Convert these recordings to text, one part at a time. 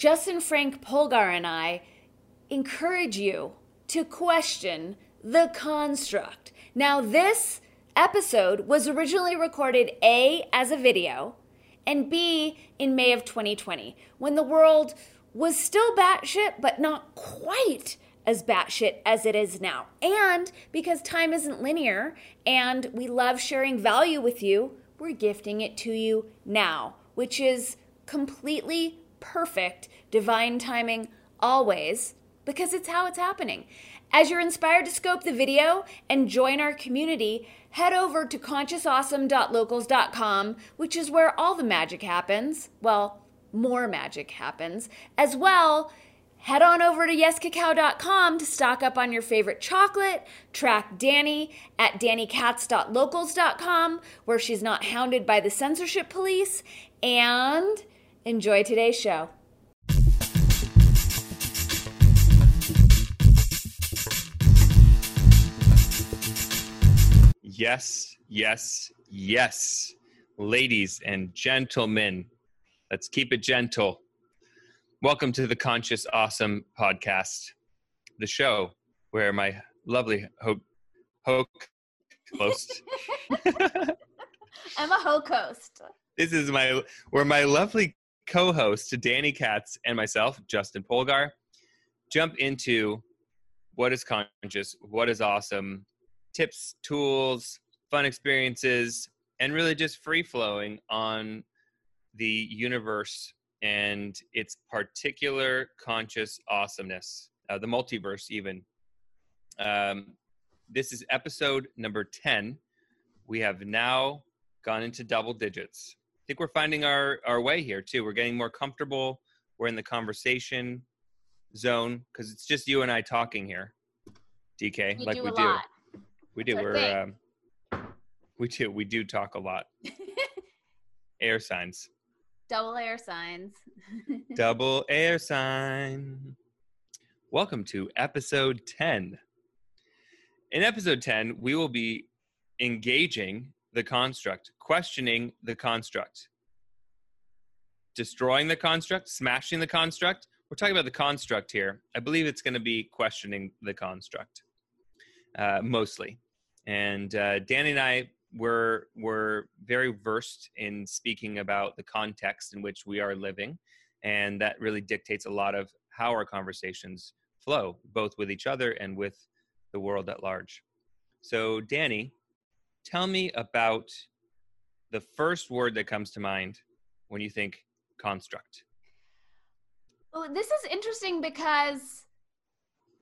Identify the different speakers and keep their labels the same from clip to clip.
Speaker 1: Justin Frank Polgar and I encourage you to question the construct. Now, this episode was originally recorded A as a video and B in May of 2020 when the world was still batshit, but not quite as batshit as it is now. And because time isn't linear and we love sharing value with you, we're gifting it to you now, which is completely perfect divine timing always because it's how it's happening. As you're inspired to scope the video and join our community, head over to consciousawesome.locals.com, which is where all the magic happens. Well, more magic happens. As well, head on over to yescacao.com to stock up on your favorite chocolate, track Danny at dannykatz.locals.com, where she's not hounded by the censorship police, and Enjoy today's show.
Speaker 2: Yes, yes, yes. Ladies and gentlemen, let's keep it gentle. Welcome to the Conscious Awesome podcast, the show where my lovely hope ho- host.
Speaker 1: I'm a host.
Speaker 2: This is my where my lovely co host to Danny Katz and myself, Justin Polgar, jump into what is conscious, what is awesome, tips, tools, fun experiences, and really just free flowing on the universe and its particular conscious awesomeness, uh, the multiverse, even. Um, this is episode number 10. We have now gone into double digits think we're finding our our way here too. We're getting more comfortable. We're in the conversation zone because it's just you and I talking here. DK,
Speaker 1: we
Speaker 2: like
Speaker 1: do
Speaker 2: we
Speaker 1: do.
Speaker 2: Lot. We do. We're um, we do. We do talk a lot. air signs.
Speaker 1: Double air signs.
Speaker 2: Double air sign. Welcome to episode 10. In episode 10, we will be engaging the construct, questioning the construct, destroying the construct, smashing the construct. We're talking about the construct here. I believe it's going to be questioning the construct uh, mostly. And uh, Danny and I were were very versed in speaking about the context in which we are living, and that really dictates a lot of how our conversations flow, both with each other and with the world at large. So, Danny, tell me about the first word that comes to mind when you think construct.
Speaker 1: Well, this is interesting because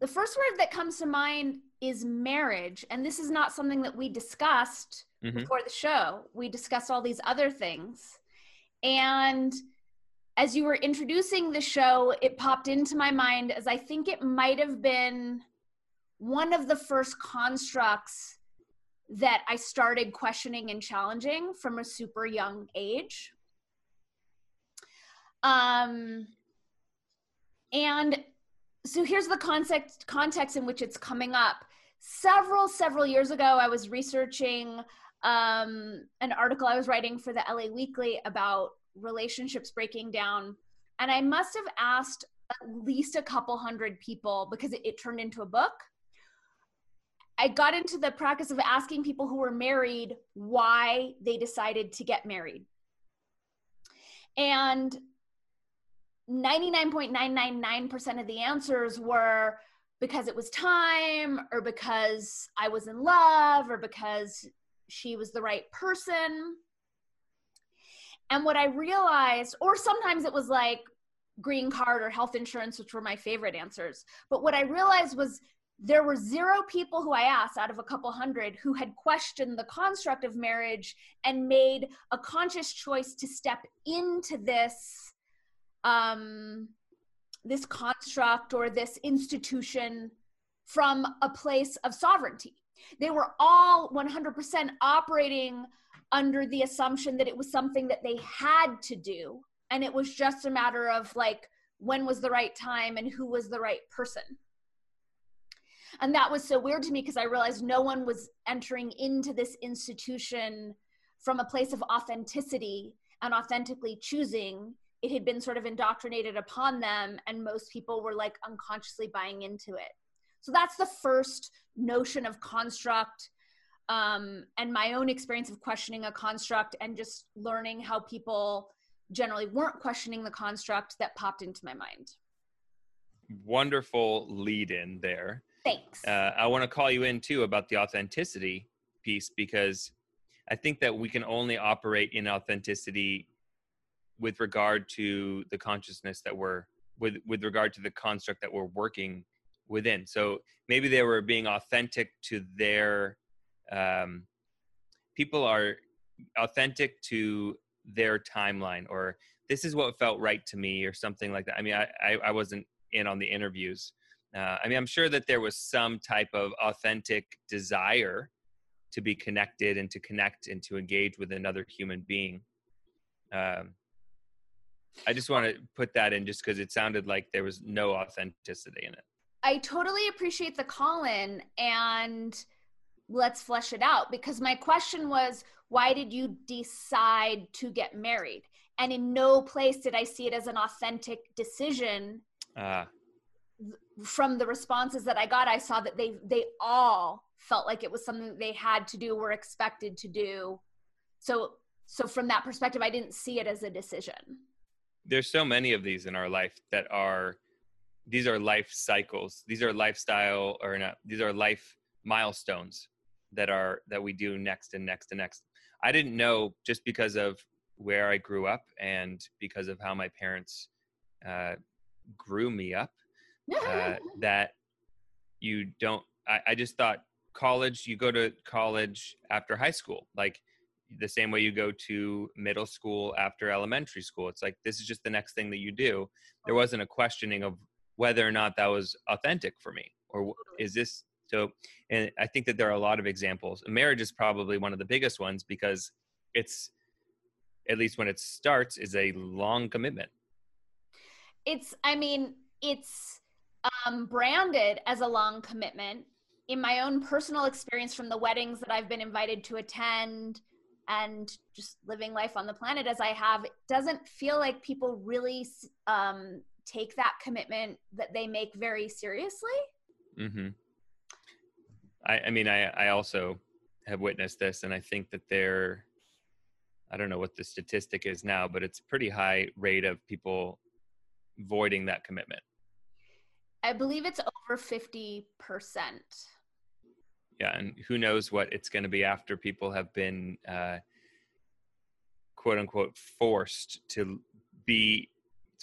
Speaker 1: the first word that comes to mind is marriage. And this is not something that we discussed mm-hmm. before the show. We discussed all these other things. And as you were introducing the show, it popped into my mind as I think it might have been one of the first constructs that I started questioning and challenging from a super young age. Um, and so here's the context context in which it's coming up. Several several years ago, I was researching um, an article I was writing for the LA Weekly about relationships breaking down, and I must have asked at least a couple hundred people because it, it turned into a book I got into the practice of asking people who were married why they decided to get married. And 99.999% of the answers were because it was time or because I was in love or because she was the right person. And what I realized, or sometimes it was like green card or health insurance, which were my favorite answers. But what I realized was there were zero people who I asked out of a couple hundred who had questioned the construct of marriage and made a conscious choice to step into this um, this construct or this institution from a place of sovereignty. They were all 100% operating under the assumption that it was something that they had to do and it was just a matter of like when was the right time and who was the right person and that was so weird to me because i realized no one was entering into this institution from a place of authenticity and authentically choosing it had been sort of indoctrinated upon them and most people were like unconsciously buying into it so that's the first notion of construct um, and my own experience of questioning a construct and just learning how people generally weren't questioning the construct that popped into my mind.
Speaker 2: Wonderful lead in there.
Speaker 1: Thanks.
Speaker 2: Uh, I want to call you in too about the authenticity piece because I think that we can only operate in authenticity with regard to the consciousness that we're with with regard to the construct that we're working within. So maybe they were being authentic to their um, people are authentic to their timeline or this is what felt right to me or something like that i mean i i, I wasn't in on the interviews uh, i mean i'm sure that there was some type of authentic desire to be connected and to connect and to engage with another human being. Um, i just want to put that in just because it sounded like there was no authenticity in it.
Speaker 1: I totally appreciate the call in and let's flesh it out because my question was why did you decide to get married? And in no place did i see it as an authentic decision uh. From the responses that i got i saw that they they all felt like it was something they had to do were expected to do. So so from that perspective i didn't see it as a decision.
Speaker 2: There's so many of these in our life that are these are life cycles. These are lifestyle or not these are life milestones that are that we do next and next and next. I didn't know just because of where I grew up and because of how my parents uh, grew me up uh, that you don't. I, I just thought college. You go to college after high school, like the same way you go to middle school after elementary school. It's like this is just the next thing that you do. There wasn't a questioning of whether or not that was authentic for me or is this so, and I think that there are a lot of examples. Marriage is probably one of the biggest ones because it's, at least when it starts, is a long commitment.
Speaker 1: It's, I mean, it's um, branded as a long commitment. In my own personal experience from the weddings that I've been invited to attend and just living life on the planet as I have, it doesn't feel like people really um, take that commitment that they make very seriously. Mm-hmm.
Speaker 2: I, I mean, I, I also have witnessed this, and I think that there, I don't know what the statistic is now, but it's a pretty high rate of people voiding that commitment.
Speaker 1: I believe it's over 50%.
Speaker 2: Yeah, and who knows what it's going to be after people have been, uh, quote unquote, forced to be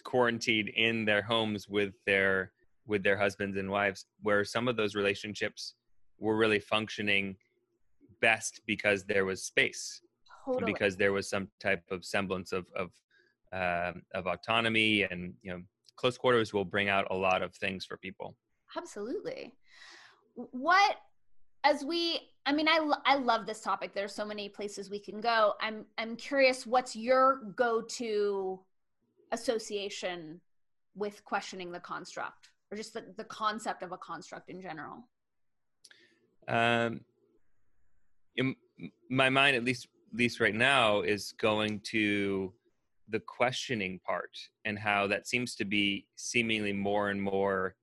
Speaker 2: quarantined in their homes with their with their husbands and wives, where some of those relationships were really functioning best because there was space totally. because there was some type of semblance of of um, of autonomy and you know close quarters will bring out a lot of things for people.
Speaker 1: Absolutely. What as we i mean i i love this topic. There's so many places we can go. I'm i'm curious what's your go-to association with questioning the construct or just the, the concept of a construct in general? Um,
Speaker 2: in my mind, at least at least right now, is going to the questioning part and how that seems to be seemingly more and more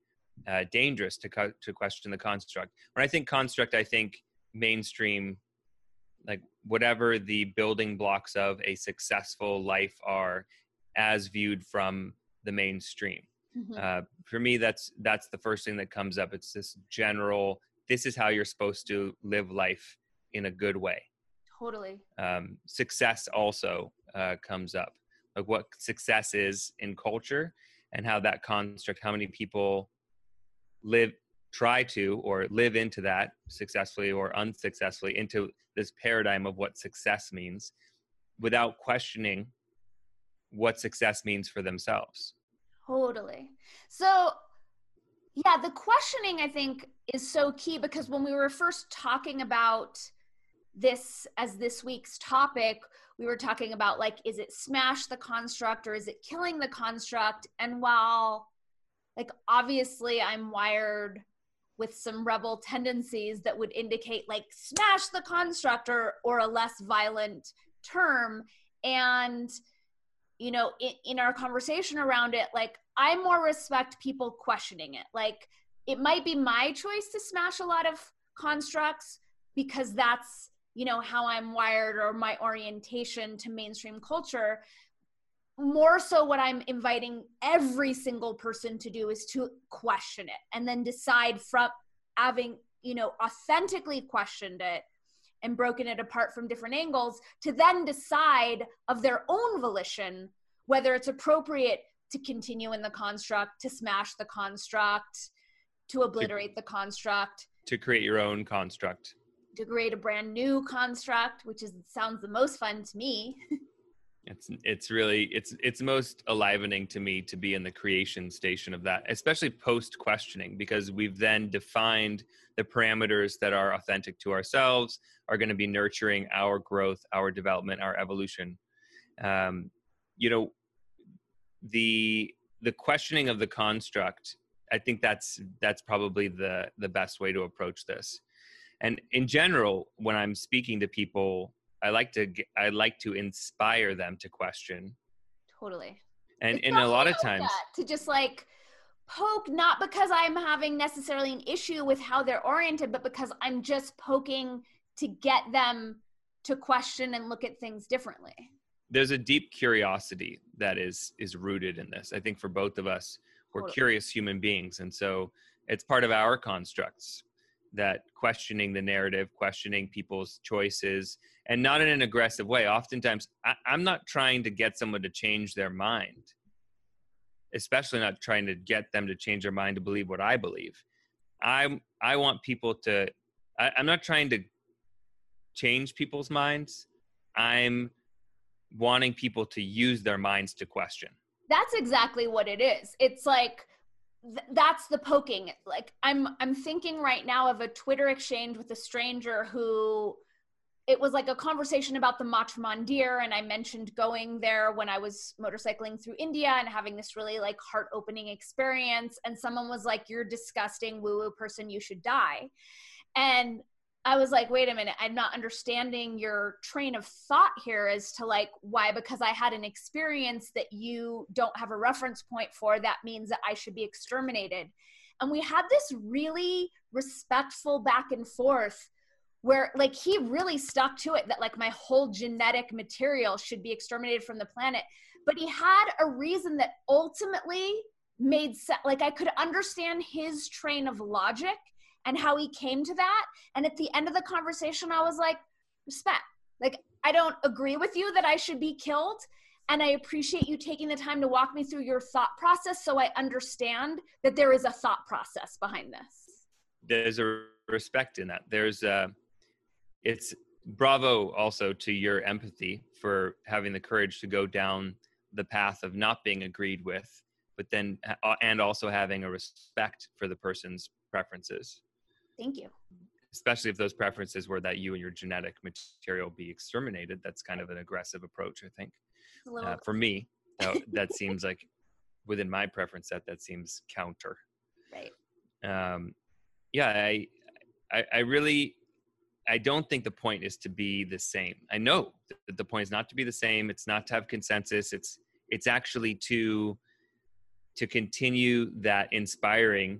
Speaker 2: uh, dangerous to co- to question the construct. When I think construct, I think mainstream, like whatever the building blocks of a successful life are, as viewed from the mainstream. Mm-hmm. Uh, for me, that's that's the first thing that comes up. It's this general. This is how you're supposed to live life in a good way.
Speaker 1: Totally.
Speaker 2: Um, success also uh, comes up, like what success is in culture, and how that construct. How many people live try to or live into that successfully or unsuccessfully into this paradigm of what success means without questioning what success means for themselves.
Speaker 1: Totally. So, yeah, the questioning I think is so key because when we were first talking about this as this week's topic, we were talking about like, is it smash the construct or is it killing the construct? And while, like, obviously I'm wired with some rebel tendencies that would indicate like smash the construct or, or a less violent term. And you know in, in our conversation around it like i more respect people questioning it like it might be my choice to smash a lot of constructs because that's you know how i'm wired or my orientation to mainstream culture more so what i'm inviting every single person to do is to question it and then decide from having you know authentically questioned it and broken it apart from different angles to then decide of their own volition whether it's appropriate to continue in the construct, to smash the construct, to obliterate the construct,
Speaker 2: to create your own construct,
Speaker 1: to create a brand new construct, which is sounds the most fun to me.
Speaker 2: it's it's really it's it's most alivening to me to be in the creation station of that especially post questioning because we've then defined the parameters that are authentic to ourselves are going to be nurturing our growth our development our evolution um, you know the the questioning of the construct i think that's that's probably the the best way to approach this and in general when i'm speaking to people i like to i like to inspire them to question.
Speaker 1: Totally.
Speaker 2: And in a lot of times
Speaker 1: to just like poke not because i'm having necessarily an issue with how they're oriented but because i'm just poking to get them to question and look at things differently.
Speaker 2: There's a deep curiosity that is is rooted in this. I think for both of us we're totally. curious human beings. And so it's part of our constructs that questioning the narrative questioning people's choices and not in an aggressive way oftentimes I, i'm not trying to get someone to change their mind especially not trying to get them to change their mind to believe what i believe i i want people to I, i'm not trying to change people's minds i'm wanting people to use their minds to question.
Speaker 1: That's exactly what it is. It's like th- that's the poking. Like I'm I'm thinking right now of a Twitter exchange with a stranger who it was like a conversation about the Matrimandir, and I mentioned going there when I was motorcycling through India and having this really like heart opening experience. And someone was like, "You're disgusting, woo woo person. You should die." And I was like, wait a minute, I'm not understanding your train of thought here as to like why, because I had an experience that you don't have a reference point for, that means that I should be exterminated. And we had this really respectful back and forth where like he really stuck to it that like my whole genetic material should be exterminated from the planet. But he had a reason that ultimately made sense. Like I could understand his train of logic and how he came to that. And at the end of the conversation, I was like, respect. Like, I don't agree with you that I should be killed. And I appreciate you taking the time to walk me through your thought process so I understand that there is a thought process behind this.
Speaker 2: There's a respect in that. There's a, it's bravo also to your empathy for having the courage to go down the path of not being agreed with, but then, uh, and also having a respect for the person's preferences.
Speaker 1: Thank you.
Speaker 2: Especially if those preferences were that you and your genetic material be exterminated. That's kind of an aggressive approach, I think. Uh, for me, that, that seems like within my preference set, that seems counter.
Speaker 1: Right.
Speaker 2: Um, yeah, I, I, I really, I don't think the point is to be the same. I know that the point is not to be the same. It's not to have consensus. It's, it's actually to, to continue that inspiring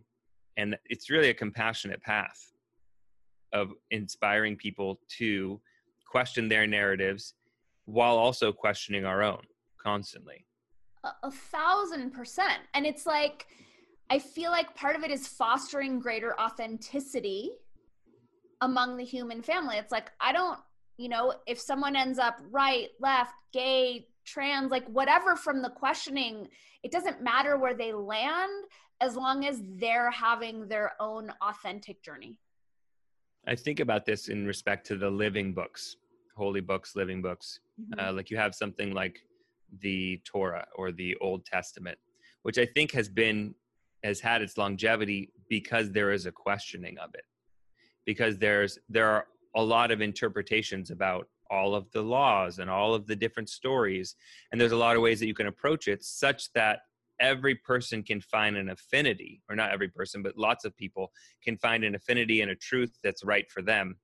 Speaker 2: and it's really a compassionate path of inspiring people to question their narratives while also questioning our own constantly
Speaker 1: A, a thousand percent. And it's like, I feel like part of it is fostering greater authenticity among the human family. It's like, I don't, you know, if someone ends up right, left, gay, trans, like whatever from the questioning, it doesn't matter where they land as long as they're having their own authentic journey.
Speaker 2: I think about this in respect to the living books, holy books, living books. Mm-hmm. Uh, like you have something like the Torah or the Old Testament, which I think has been has had its longevity because there is a questioning of it, because there's there are a lot of interpretations about all of the laws and all of the different stories, and there's a lot of ways that you can approach it, such that every person can find an affinity, or not every person, but lots of people can find an affinity and a truth that's right for them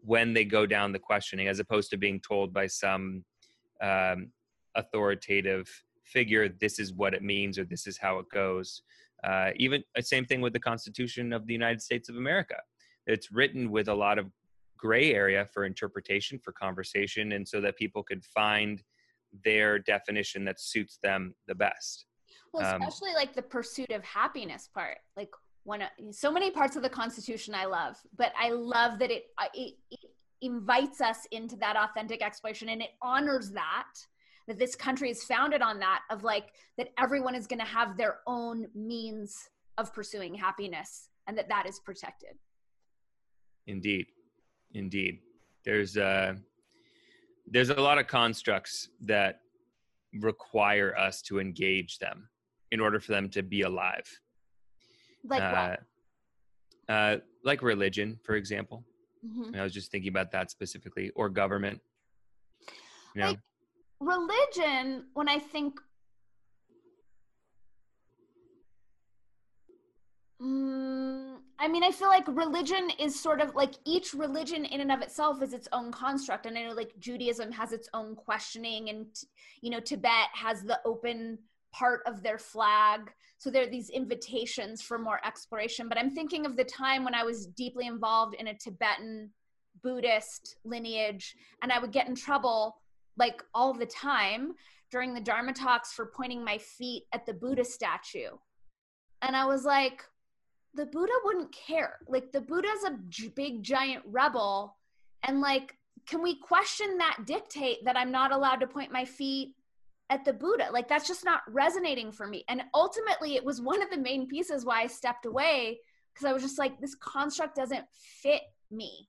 Speaker 2: when they go down the questioning, as opposed to being told by some um, authoritative figure, this is what it means or this is how it goes. Uh, even uh, same thing with the Constitution of the United States of America. It's written with a lot of gray area for interpretation, for conversation, and so that people could find their definition that suits them the best.
Speaker 1: Well, um, especially um, like the pursuit of happiness part. Like one, of, so many parts of the Constitution I love, but I love that it, it, it invites us into that authentic exploration and it honors that that this country is founded on that of like that everyone is going to have their own means of pursuing happiness and that that is protected
Speaker 2: indeed indeed there's uh there's a lot of constructs that require us to engage them in order for them to be alive
Speaker 1: like uh,
Speaker 2: what? Uh, like religion for example mm-hmm. i was just thinking about that specifically or government
Speaker 1: you know? like religion when i think mm, i mean i feel like religion is sort of like each religion in and of itself is its own construct and i know like judaism has its own questioning and you know tibet has the open part of their flag so there are these invitations for more exploration but i'm thinking of the time when i was deeply involved in a tibetan buddhist lineage and i would get in trouble like all the time during the Dharma talks for pointing my feet at the Buddha statue. And I was like, the Buddha wouldn't care. Like, the Buddha's a g- big, giant rebel. And, like, can we question that dictate that I'm not allowed to point my feet at the Buddha? Like, that's just not resonating for me. And ultimately, it was one of the main pieces why I stepped away because I was just like, this construct doesn't fit me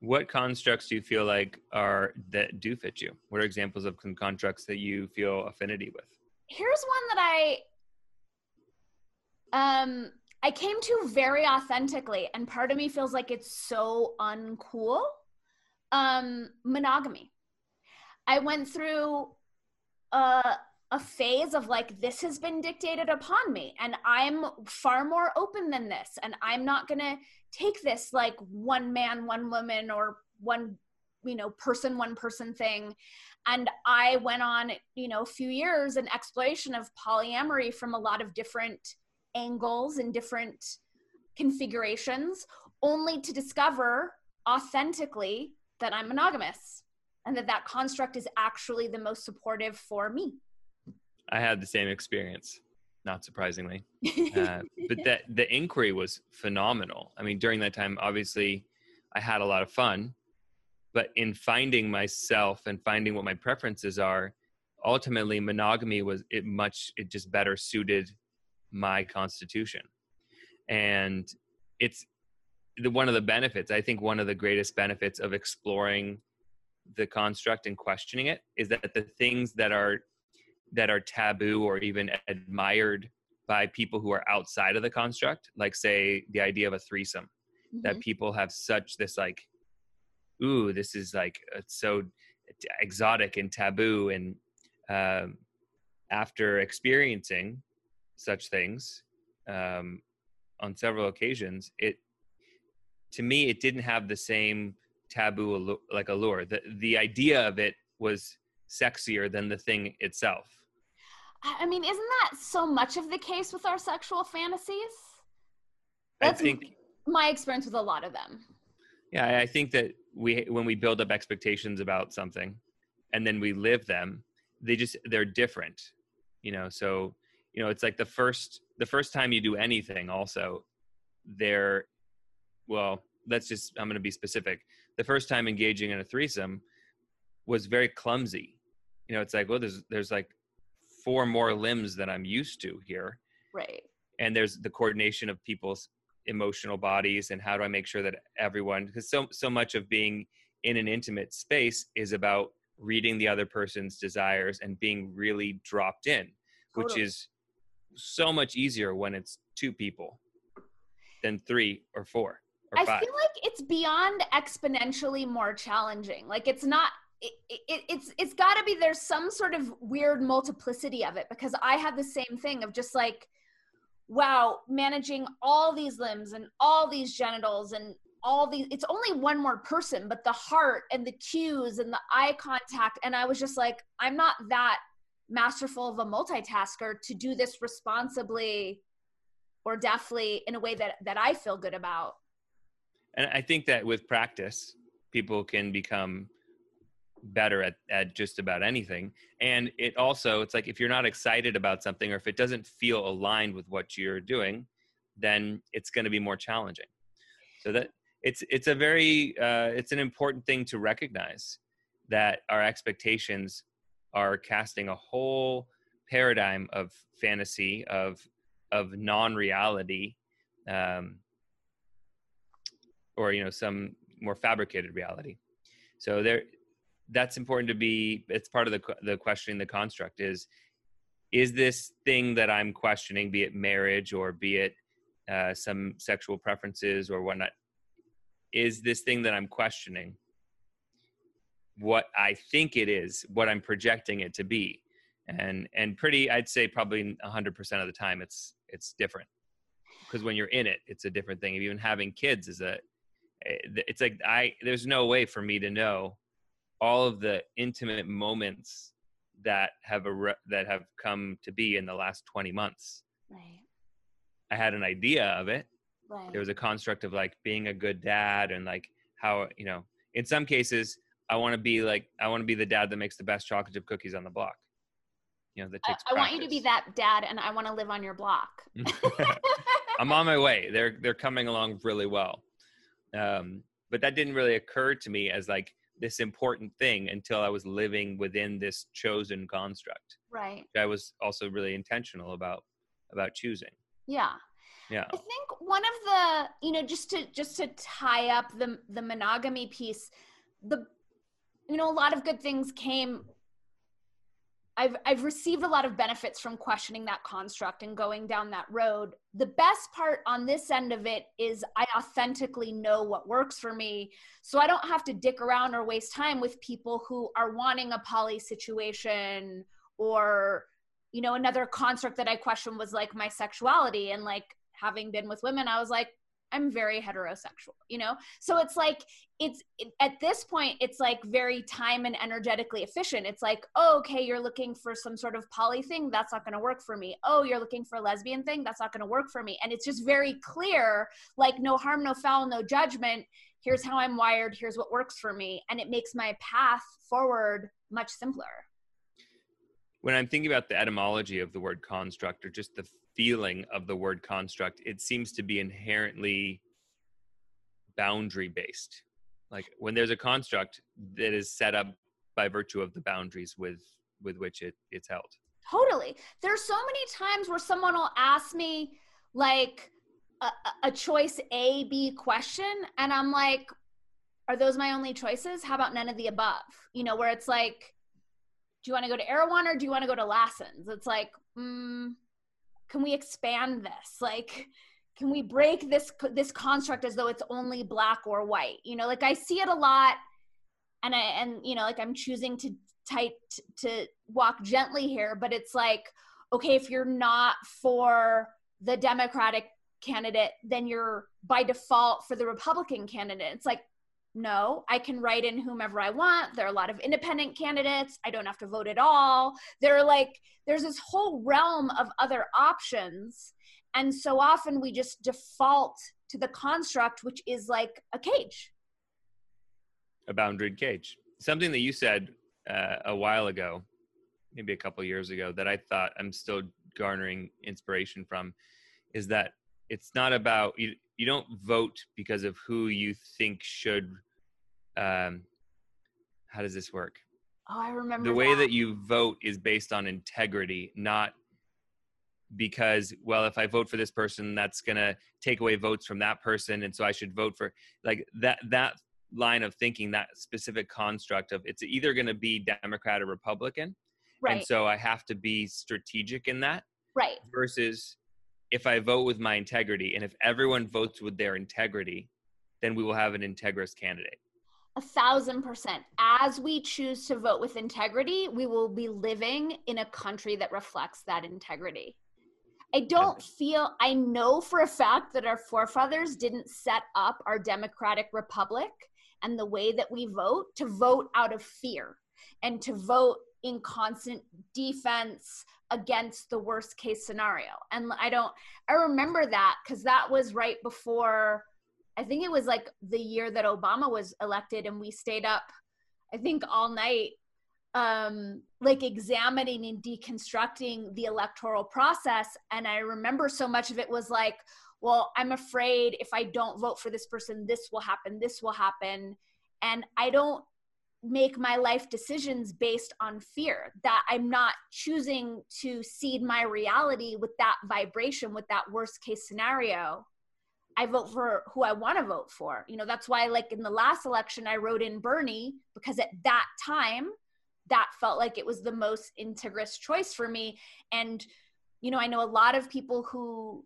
Speaker 2: what constructs do you feel like are that do fit you what are examples of constructs that you feel affinity with
Speaker 1: here's one that i um i came to very authentically and part of me feels like it's so uncool. Um monogamy. I went through a a phase of like this has been dictated upon me and i'm far more open than this and i'm not to take this like one man one woman or one you know person one person thing. And i went on you know a few years an exploration of polyamory from a lot of different angles and different configurations only to discover authentically that i'm monogamous and that that construct is actually the most supportive for me
Speaker 2: I had the same experience, not surprisingly. Uh, but that the inquiry was phenomenal. I mean, during that time, obviously, I had a lot of fun, but in finding myself and finding what my preferences are, ultimately, monogamy was it much it just better suited my constitution, and it's the, one of the benefits. I think one of the greatest benefits of exploring the construct and questioning it is that the things that are that are taboo or even admired by people who are outside of the construct like say the idea of a threesome mm-hmm. that people have such this like ooh this is like it's so exotic and taboo and um, after experiencing such things um, on several occasions it to me it didn't have the same taboo allure, like allure the the idea of it was sexier than the thing itself
Speaker 1: I mean, isn't that so much of the case with our sexual fantasies?
Speaker 2: That's I think
Speaker 1: my experience with a lot of them.
Speaker 2: Yeah, I think that we when we build up expectations about something and then we live them, they just they're different you know so you know it's like the first the first time you do anything also they're well let's just i'm going to be specific. The first time engaging in a threesome was very clumsy. You know it's like well there's there's like four more limbs than i'm used to here.
Speaker 1: Right.
Speaker 2: And there's the coordination of people's emotional bodies and how do i make sure that everyone because so so much of being in an intimate space is about reading the other person's desires and being really dropped in totally. which is so much easier when it's two people than three or four or
Speaker 1: I
Speaker 2: five.
Speaker 1: feel like it's beyond exponentially more challenging. Like it's not it, it, it's it's got to be there's some sort of weird multiplicity of it because I have the same thing of just like wow managing all these limbs and all these genitals and all these it's only one more person but the heart and the cues and the eye contact and I was just like I'm not that masterful of a multitasker to do this responsibly or deftly in a way that that I feel good about.
Speaker 2: And I think that with practice, people can become better at, at just about anything. And it also, it's like if you're not excited about something or if it doesn't feel aligned with what you're doing, then it's going to be more challenging. So that it's it's a very uh, it's an important thing to recognize that our expectations are casting a whole paradigm of fantasy of of non-reality um, or you know some more fabricated reality. So there that's important to be it's part of the the questioning the construct is is this thing that i'm questioning be it marriage or be it uh, some sexual preferences or whatnot is this thing that i'm questioning what I think it is, what I'm projecting it to be. And and pretty I'd say probably 100% of the time it's it's different. Because when you're in it, it's a different thing. Even having kids is a eh, it's like I there's no way for me to know all of the intimate moments that have a that have come to be in the last 20 months.
Speaker 1: Right.
Speaker 2: I had an idea of it.
Speaker 1: Right.
Speaker 2: There was a construct of like being a good dad and like how, you know, in some cases I want to be like I want to be the dad that makes the best chocolate chip cookies on the block. You know, that takes.
Speaker 1: I, I want you to be that dad, and I want to live on your block.
Speaker 2: I'm on my way. They're they're coming along really well, um, but that didn't really occur to me as like this important thing until I was living within this chosen construct.
Speaker 1: Right.
Speaker 2: I was also really intentional about about choosing.
Speaker 1: Yeah.
Speaker 2: Yeah.
Speaker 1: I think one of the, you know, just to just to tie up the the monogamy piece, the you know, a lot of good things came. I've I've received a lot of benefits from questioning that construct and going down that road. The best part on this end of it is I authentically know what works for me, so I don't have to dick around or waste time with people who are wanting a poly situation or you know another construct that I questioned was like my sexuality and like having been with women I was like I'm very heterosexual, you know? So it's like, it's it, at this point, it's like very time and energetically efficient. It's like, oh, okay, you're looking for some sort of poly thing. That's not going to work for me. Oh, you're looking for a lesbian thing. That's not going to work for me. And it's just very clear, like, no harm, no foul, no judgment. Here's how I'm wired. Here's what works for me. And it makes my path forward much simpler.
Speaker 2: When I'm thinking about the etymology of the word construct or just the feeling of the word construct, it seems to be inherently boundary based. Like when there's a construct that is set up by virtue of the boundaries with with which it, it's held.
Speaker 1: Totally. There's so many times where someone will ask me like a, a choice A B question, and I'm like, are those my only choices? How about none of the above? You know, where it's like, do you want to go to Erewhon or do you want to go to Lassen's? It's like, mm, can we expand this? Like can we break this this construct as though it's only black or white? You know like i see it a lot and i and you know like i'm choosing to tight to walk gently here but it's like okay if you're not for the democratic candidate then you're by default for the republican candidate. It's like no, I can write in whomever I want. There are a lot of independent candidates. I don't have to vote at all. There are like, there's this whole realm of other options. And so often we just default to the construct, which is like a cage.
Speaker 2: A boundaried cage. Something that you said uh, a while ago maybe a couple years ago that I thought I'm still garnering inspiration from is that it's not about you don't vote because of who you think should um how does this work?
Speaker 1: Oh i remember
Speaker 2: the way
Speaker 1: that.
Speaker 2: that you vote is based on integrity not because well if i vote for this person that's going to take away votes from that person and so i should vote for like that that line of thinking that specific construct of it's either going to be democrat or republican
Speaker 1: right.
Speaker 2: and so i have to be strategic in that
Speaker 1: right.
Speaker 2: versus if I vote with my integrity and if everyone votes with their integrity, then we will have an integrous candidate.
Speaker 1: A thousand percent. As we choose to vote with integrity, we will be living in a country that reflects that integrity. I don't feel, I know for a fact that our forefathers didn't set up our democratic republic and the way that we vote to vote out of fear and to vote in constant defense against the worst case scenario. And I don't, I remember that because that was right before, I think it was like the year that Obama was elected, and we stayed up, I think, all night, um, like examining and deconstructing the electoral process. And I remember so much of it was like, well, I'm afraid if I don't vote for this person, this will happen, this will happen. And I don't make my life decisions based on fear that i'm not choosing to seed my reality with that vibration with that worst case scenario. I vote for who i want to vote for. You know that's why like in the last election i wrote in bernie because at that time that felt like it was the most integrist choice for me. And you know i know a lot of people who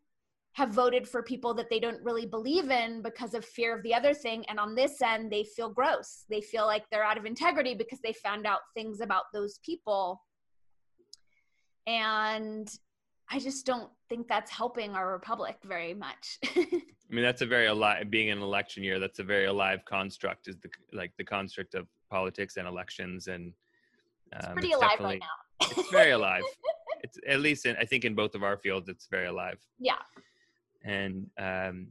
Speaker 1: have voted for people that they don't really believe in because of fear of the other thing. And on this end, they feel gross. They feel like they're out of integrity because they found out things about those people. And I just don't think that's helping our republic very much.
Speaker 2: I mean, that's a very alive, being an election year, that's a very alive construct, is the like the construct of politics and elections. And
Speaker 1: um, it's pretty it's alive right now.
Speaker 2: it's very alive. It's at least in, I think in both of our fields, it's very alive.
Speaker 1: Yeah
Speaker 2: and um,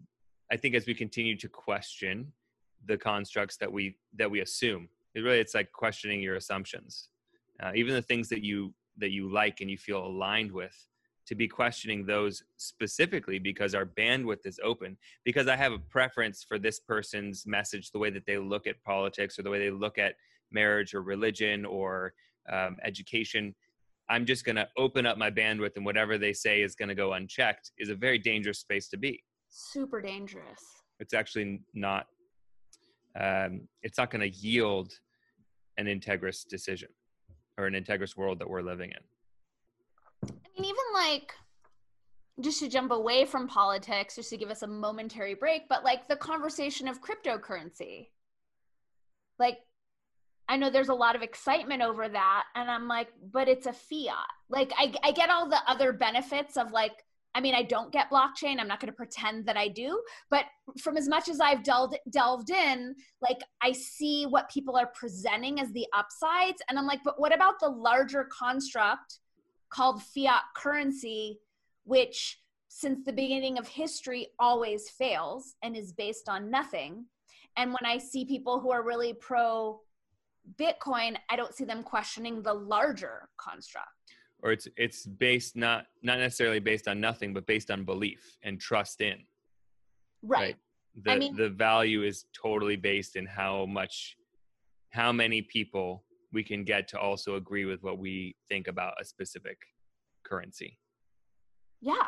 Speaker 2: i think as we continue to question the constructs that we that we assume it really it's like questioning your assumptions. Uh, even the things that you that you like and you feel aligned with to be questioning those specifically because our bandwidth is open. Because i have a preference for this person's message the way that they look at politics or the way they look at marriage or religion or um, education I'm just going to open up my bandwidth and whatever they say is going to go unchecked is a very dangerous space to be.
Speaker 1: Super dangerous.
Speaker 2: It's actually not. Um, it's not going to yield an integrous decision or an integrous world that we're living in.
Speaker 1: I mean, even like just to jump away from politics, just to give us a momentary break, but like the conversation of cryptocurrency. Like I know there's a lot of excitement over that. And I'm like, but it's a fiat. Like, I, I get all the other benefits of like, I mean, I don't get blockchain. I'm not going to pretend that I do. But from as much as I've delved, delved in, like, I see what people are presenting as the upsides. And I'm like, but what about the larger construct called fiat currency, which since the beginning of history always fails and is based on nothing? And when I see people who are really pro Bitcoin, I don't see them questioning the larger construct.
Speaker 2: Or it's it's based not not necessarily based on nothing, but based on belief and trust in.
Speaker 1: Right. right?
Speaker 2: The I mean, the value is totally based in how much how many people we can get to also agree with what we think about a specific currency.
Speaker 1: Yeah.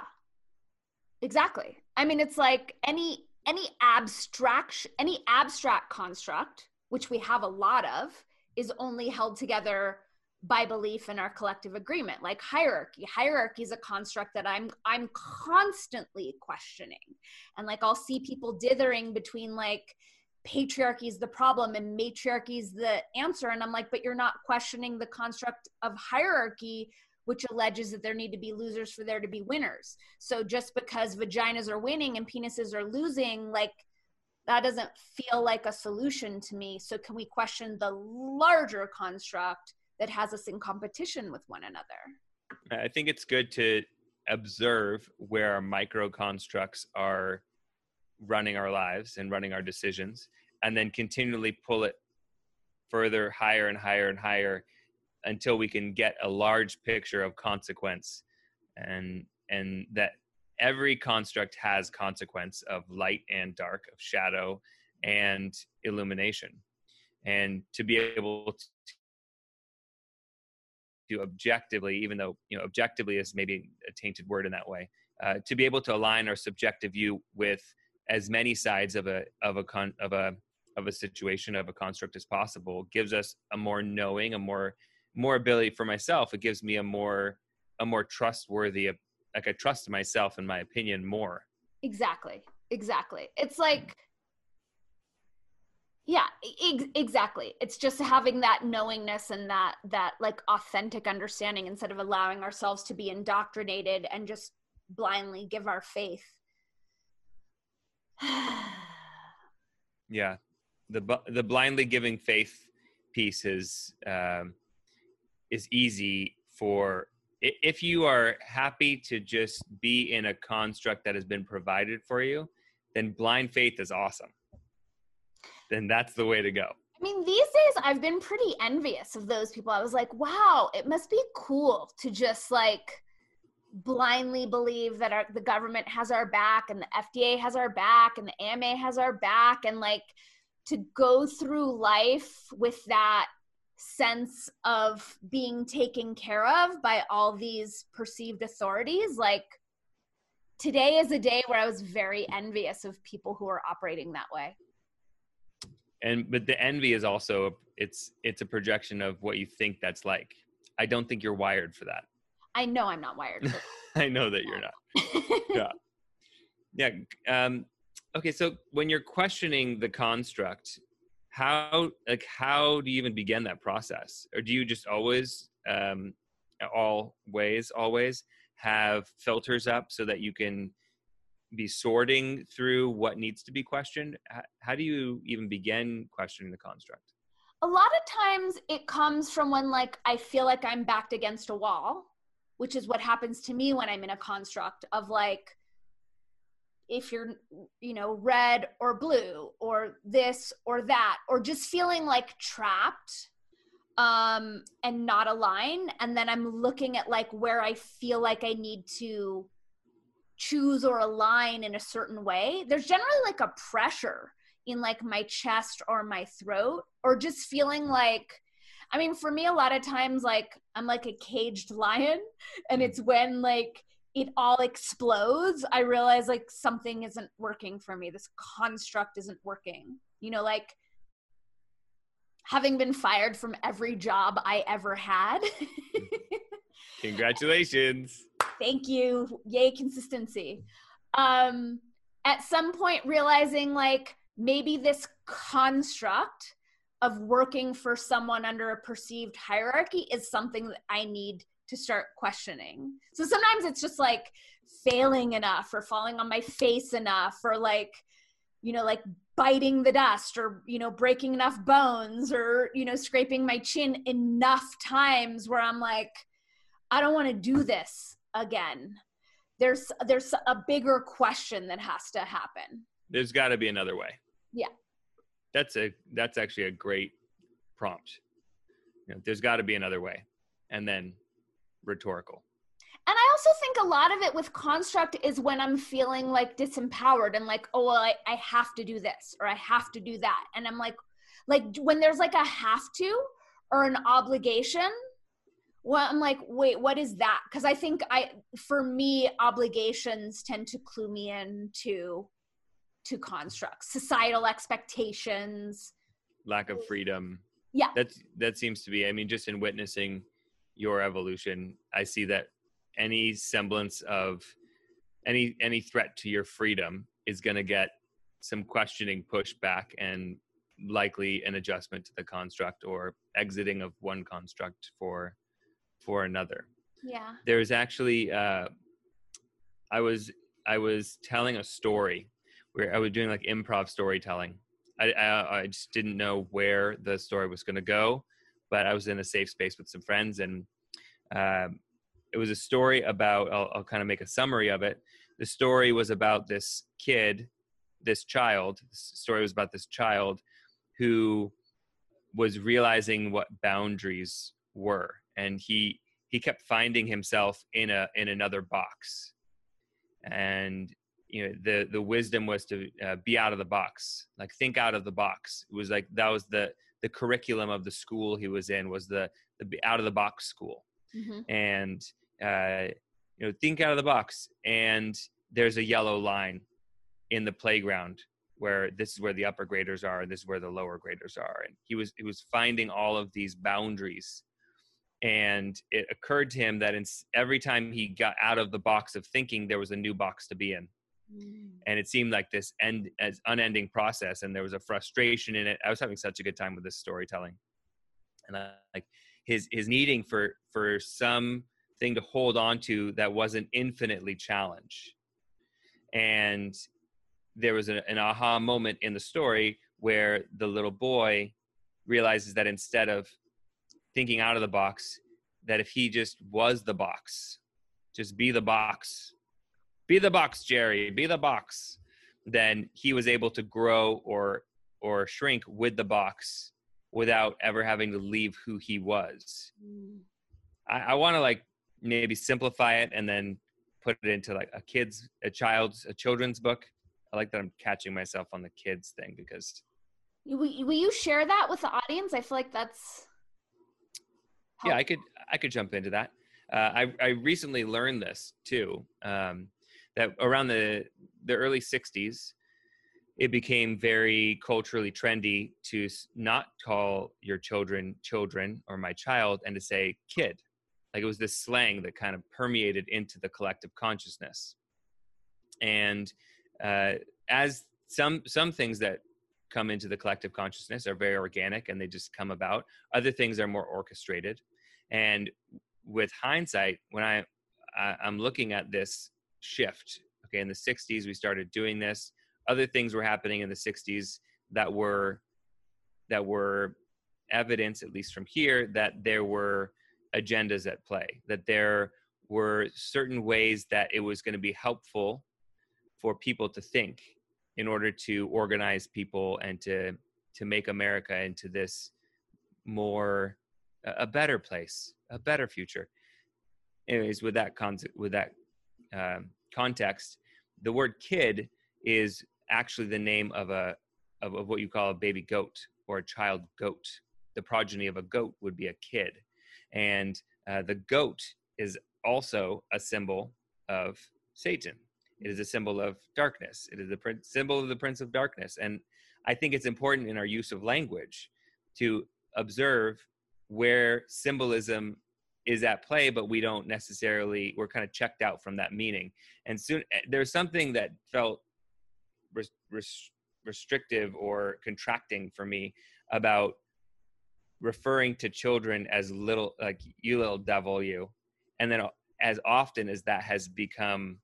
Speaker 1: Exactly. I mean it's like any any abstract any abstract construct which we have a lot of is only held together by belief in our collective agreement like hierarchy. Hierarchy is a construct that i'm i'm constantly questioning. And like i'll see people dithering between like patriarchy is the problem and matriarchy is the answer. And i'm like but you're not questioning the construct of hierarchy which alleges that there need to be losers for there to be winners. So just because vaginas are winning and penises are losing like that doesn't feel like a solution to me. So, can we question the larger construct that has us in competition with one another?
Speaker 2: I think it's good to observe where our micro constructs are running our lives and running our decisions, and then continually pull it further higher and higher and higher until we can get a large picture of consequence and and that every construct has consequence of light and dark of shadow and illumination. And to be able to objectively even though you know objectively is maybe a tainted word in that way uh, to be able to align our subjective view with as many sides of a of a con of a of a situation of a construct as possible gives us a more knowing a more more ability for myself. It gives me a more a more trustworthy like i trust myself and my opinion more.
Speaker 1: Exactly. Exactly. It's like yeah ex- exactly. It's just having that knowingness and that that like authentic understanding instead of allowing ourselves to be indoctrinated and just blindly give our faith.
Speaker 2: Yeah. The the blindly giving faith piece is um, is easy for if you are happy to just be in a construct that has been provided for you then blind faith is awesome. Then that's the way to go.
Speaker 1: I mean, these days I've been pretty envious of those people. I was like, wow, it must be cool to just like blindly believe that our, the government has our back and the FDA has our back and the AMA has our back. And like to go through life with that sense of being taken care of by all these perceived authorities like today is a day where I was very envious of people who are operating that way.
Speaker 2: And but the envy is also it's it's a projection of what you think that's like. I don't think you're wired for that.
Speaker 1: I know I'm not wired.
Speaker 2: I know that you're not. yeah. Yeah. Um, okay. So when you're questioning the construct, how like how do you even begin that process, or do you just always, um, all ways always have filters up so that you can be sorting through what needs to be questioned? How, how do you even begin questioning the construct?
Speaker 1: A lot of times it comes from when like I feel like I'm backed against a wall which is what happens to me when I'm in a construct of like, if you're, you know, red or blue or this or that, or just feeling like trapped um, and not aligned. And then I'm looking at like where I feel like I need to choose or align in a certain way. There's generally like a pressure in like my chest or my throat, or just feeling like, I mean, for me, a lot of times, like I'm like a caged lion, and it's when like it all explodes, I realize like something isn't working for me. This construct isn't working. You know, like having been fired from every job I ever had.
Speaker 2: Congratulations.
Speaker 1: Thank you. Yay, consistency. Um, at some point, realizing like maybe this construct of working for someone under a perceived hierarchy is something that I need to start questioning. So sometimes it's just like failing enough or falling on my face enough or like, you know, like biting the dust or, you know, breaking enough bones or, you know, scraping my chin enough times where I'm like, I don't want to do this again. There's there's a bigger question that has to happen.
Speaker 2: There's got to be another way.
Speaker 1: Yeah
Speaker 2: that's a that's actually a great prompt. You know, there's got to be another way, and then rhetorical.
Speaker 1: And I also think a lot of it with construct is when I'm feeling like disempowered and like, oh, well, I, I have to do this or I have to do that. And I'm like, like when there's like a have to or an obligation, well, I'm like, wait, what is that? Because I think I, for me, obligations tend to clue me into to constructs, societal expectations,
Speaker 2: lack of freedom.
Speaker 1: Yeah.
Speaker 2: That's that seems to be I mean just in witnessing your evolution, I see that any semblance of any any threat to your freedom is going to get some questioning pushback and likely an adjustment to the construct or exiting of one construct for for another.
Speaker 1: Yeah.
Speaker 2: There's actually uh I was I was telling a story where I was doing like improv storytelling. I, I, I just didn't know where the story was going to go, but I was in a safe space with some friends, and um, it was a story about. I'll, I'll kind of make a summary of it. The story was about this kid, this child. The story was about this child who was realizing what boundaries were and he he kept finding himself in a in another box and you know the the wisdom was to uh, be out of the box like think out of the box it was like that was the the curriculum of the school he was in was the the out of the box school mm-hmm. and uh you know think out of the box and there's a yellow line in the playground where this is where the upper graders are and this is where the lower graders are and he was he was finding all of these boundaries and it occurred to him that in, every time he got out of the box of thinking there was a new box to be in. Mm. and it seemed like this end as unending process and there was a frustration in it. I was having such a good time with this storytelling. And I, like his his needing for for some thing to hold on to that wasn't infinitely challenged. And there was an aha moment in the story where the little boy realizes that instead of thinking out of the box that if he just was the box, just be the box, be the box, Jerry, be the box, then he was able to grow or or shrink with the box without ever having to leave who he was. I, I want to like maybe simplify it and then put it into like a kid's, a child's, a children's book. I like that I'm catching myself on the kids thing because.
Speaker 1: Will, will you share that with the audience? I feel like that's
Speaker 2: yeah i could i could jump into that uh, I, I recently learned this too um, that around the the early 60s it became very culturally trendy to not call your children children or my child and to say kid like it was this slang that kind of permeated into the collective consciousness and uh, as some some things that come into the collective consciousness are very organic and they just come about. Other things are more orchestrated. And with hindsight, when I, I I'm looking at this shift, okay, in the 60s we started doing this. Other things were happening in the 60s that were that were evidence, at least from here, that there were agendas at play, that there were certain ways that it was going to be helpful for people to think in order to organize people and to to make America into this more a better place, a better future. Anyways, with that concept, with that uh, context, the word kid is actually the name of a of, of what you call a baby goat or a child goat. The progeny of a goat would be a kid, and uh, the goat is also a symbol of Satan. It is a symbol of darkness. It is the prin- symbol of the Prince of Darkness. And I think it's important in our use of language to observe where symbolism is at play, but we don't necessarily, we're kind of checked out from that meaning. And soon eh, there's something that felt res- res- restrictive or contracting for me about referring to children as little, like you little devil, you. And then as often as that has become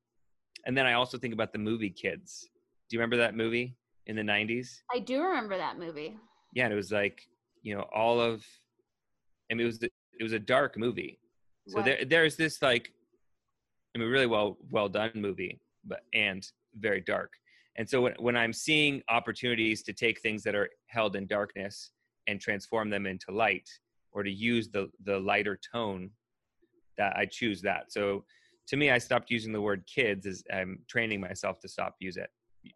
Speaker 2: and then I also think about the movie Kids. Do you remember that movie in the 90s?
Speaker 1: I do remember that movie.
Speaker 2: Yeah, and it was like, you know, all of I mean it was it was a dark movie. So what? there there's this like I mean really well well done movie, but and very dark. And so when when I'm seeing opportunities to take things that are held in darkness and transform them into light or to use the the lighter tone that I choose that. So to me, I stopped using the word kids as I'm training myself to stop use it,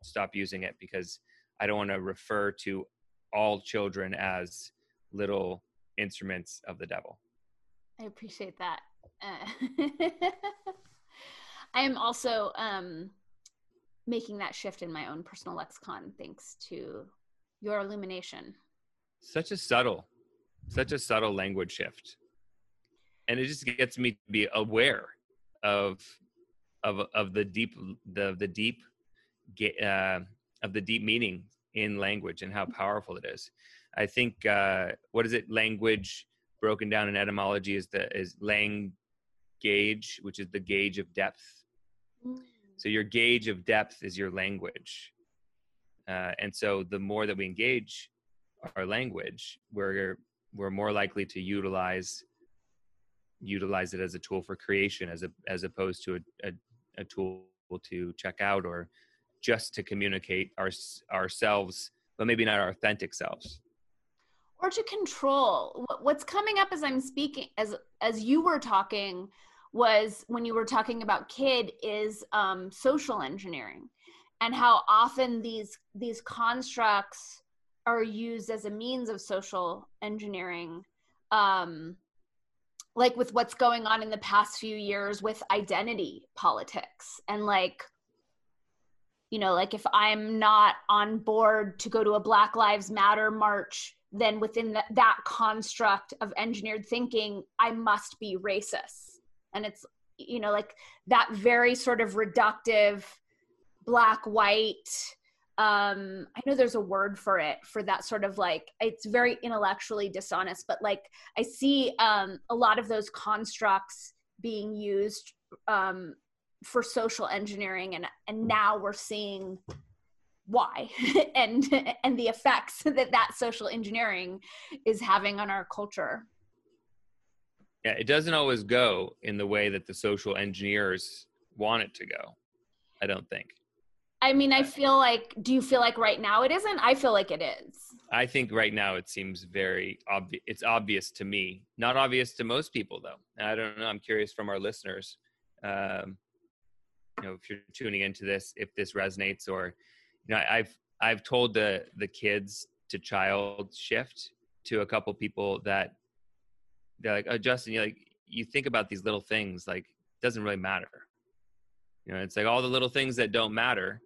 Speaker 2: stop using it because I don't want to refer to all children as little instruments of the devil.
Speaker 1: I appreciate that. Uh, I am also um, making that shift in my own personal lexicon thanks to your illumination.
Speaker 2: Such a subtle, such a subtle language shift. And it just gets me to be aware of of of the deep the the deep uh, of the deep meaning in language and how powerful it is. I think uh, what is it? Language broken down in etymology is the is lang gauge, which is the gauge of depth. So your gauge of depth is your language, uh, and so the more that we engage our language, we're we're more likely to utilize utilize it as a tool for creation as a as opposed to a, a, a tool to check out or just to communicate our ourselves but maybe not our authentic selves
Speaker 1: or to control. What's coming up as i'm speaking as as you were talking was when you were talking about kid is um, social engineering and how often these these constructs are used as a means of social engineering um, like with what's going on in the past few years with identity politics and like you know like if i'm not on board to go to a black lives matter march then within the, that construct of engineered thinking i must be racist. And it's you know like that very sort of reductive black white um i know there's a word for it for that sort of like it's very intellectually dishonest but like i see um a lot of those constructs being used um for social engineering and and now we're seeing why and and the effects that that social engineering is having on our culture.
Speaker 2: Yeah it doesn't always go in the way that the social engineers want it to go i don't think.
Speaker 1: I mean i feel like do you feel like right now it isn't? I feel like it is.
Speaker 2: I think right now it seems very obvious it's obvious to me. Not obvious to most people though and i don't know i'm curious from our listeners um, you know if you're tuning into this if this resonates or you know i've i've told the the kids to child shift to a couple people that they're like, oh, Justin, you like you think about these little things, like it doesn't really matter. You know, it's like all the little things that don't matter,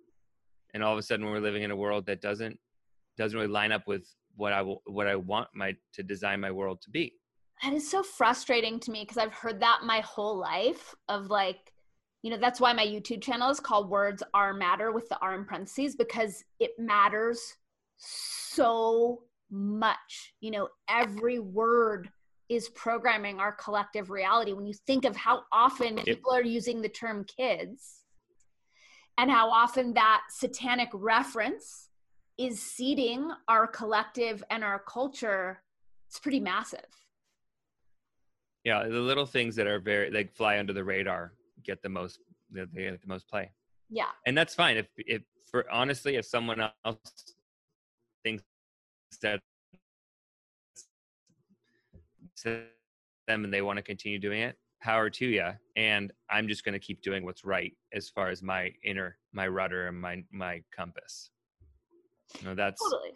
Speaker 2: and all of a sudden we're living in a world that doesn't doesn't really line up with what I will, what I want my to design my world to be.
Speaker 1: That is so frustrating to me because I've heard that my whole life of like, you know, that's why my YouTube channel is called Words Are Matter with the R in parentheses because it matters so much. You know, every word is programming our collective reality when you think of how often yep. people are using the term kids and how often that satanic reference is seeding our collective and our culture it's pretty massive
Speaker 2: yeah the little things that are very like fly under the radar get the most they get the most play
Speaker 1: yeah
Speaker 2: and that's fine if if for honestly if someone else thinks that to them and they want to continue doing it, power to you. And I'm just going to keep doing what's right as far as my inner, my rudder and my my compass. You know, that's totally.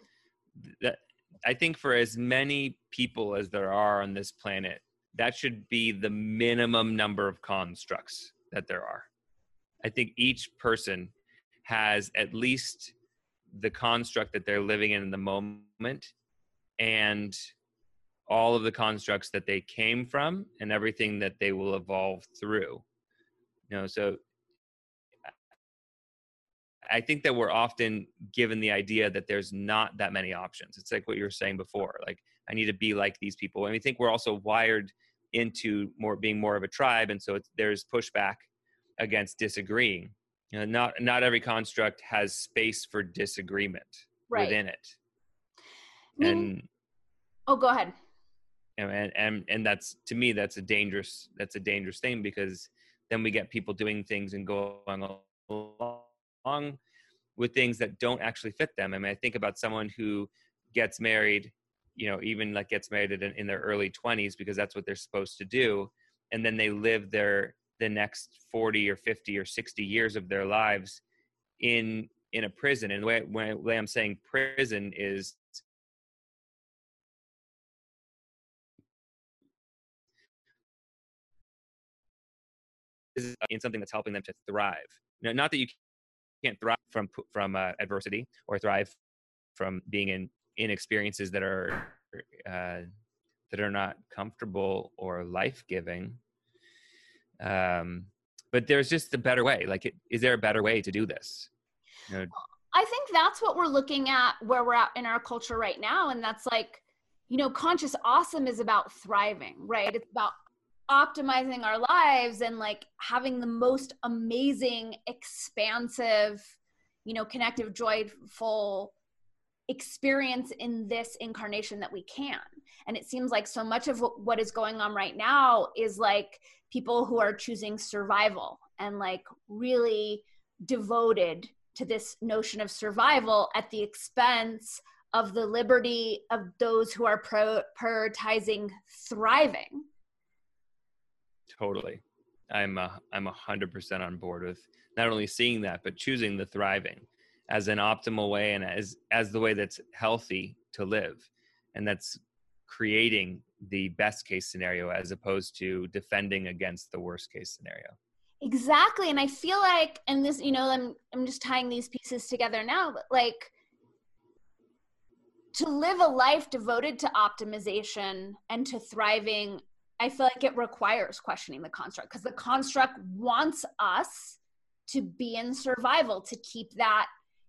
Speaker 2: that. I think for as many people as there are on this planet, that should be the minimum number of constructs that there are. I think each person has at least the construct that they're living in in the moment and all of the constructs that they came from and everything that they will evolve through. You know so i think that we're often given the idea that there's not that many options. It's like what you were saying before like i need to be like these people. And we think we're also wired into more being more of a tribe and so there's pushback against disagreeing you know, not not every construct has space for disagreement right. within it and
Speaker 1: oh go ahead
Speaker 2: and and and that's to me that's a dangerous that's a dangerous thing because then we get people doing things and going along with things that don't actually fit them. I mean, I think about someone who gets married, you know, even like gets married in, in their early 20s because that's what they're supposed to do, and then they live their the next 40 or 50 or 60 years of their lives in in a prison. And the way, when, the way I'm saying prison is in something that's helping them to thrive. You not that you can't thrive from from uh, adversity or thrive from being in in experiences that are uh, that are not comfortable or life giving. Um, but there's just a better way. Like, is there a better way to do this?
Speaker 1: You know, I think that's what we're looking at where we're at in our culture right now, and that's like, you know, conscious awesome is about thriving, right? It's about optimizing our lives and like having the most amazing expansive you know connective joyful experience in this incarnation that we can and it seems like so much of what is going on right now is like people who are choosing survival and like really devoted to this notion of survival at the expense of the liberty of those who are pro- prioritizing thriving.
Speaker 2: Totally. I'm a, I'm a hundred percent on board with not only seeing that, but choosing the thriving as an optimal way and as as the way that's healthy to live, and that's creating the best case scenario as opposed to defending against the worst case scenario.
Speaker 1: Exactly, and I feel like, and this, you know, I'm I'm just tying these pieces together now, but like to live a life devoted to optimization and to thriving I feel like it requires questioning the construct because the construct wants us to be in survival to keep that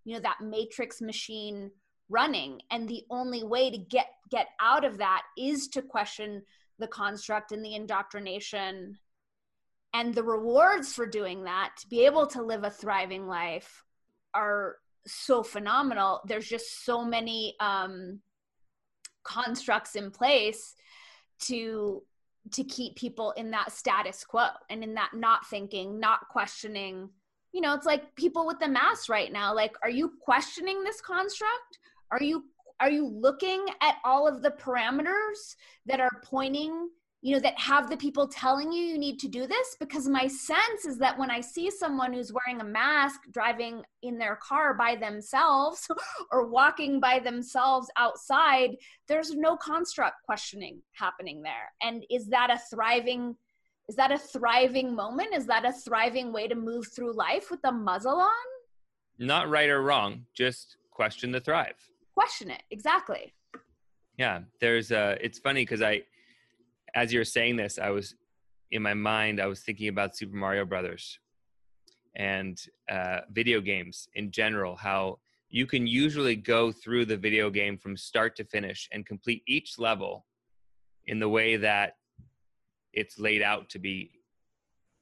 Speaker 1: you know that matrix machine running and the only way to get get out of that is to question the construct and the indoctrination and the rewards for doing that to be able to live a thriving life are so phenomenal there's just so many um constructs in place to to keep people in that status quo and in that not thinking, not questioning. You know, it's like people with the mask right now. Like, are you questioning this construct? Are you are you looking at all of the parameters that are pointing you know that have the people telling you you need to do this because my sense is that when i see someone who's wearing a mask driving in their car by themselves or walking by themselves outside there's no construct questioning happening there and is that a thriving is that a thriving moment? Is that a thriving way to move through life with the muzzle on?
Speaker 2: Not right or wrong just question the thrive.
Speaker 1: Question it exactly.
Speaker 2: Yeah there's a it's funny because i as you're saying this, I was in my mind, I was thinking about Super Mario Brothers and uh, video games in general, how you can usually go through the video game from start to finish and complete each level in the way that it's laid out to be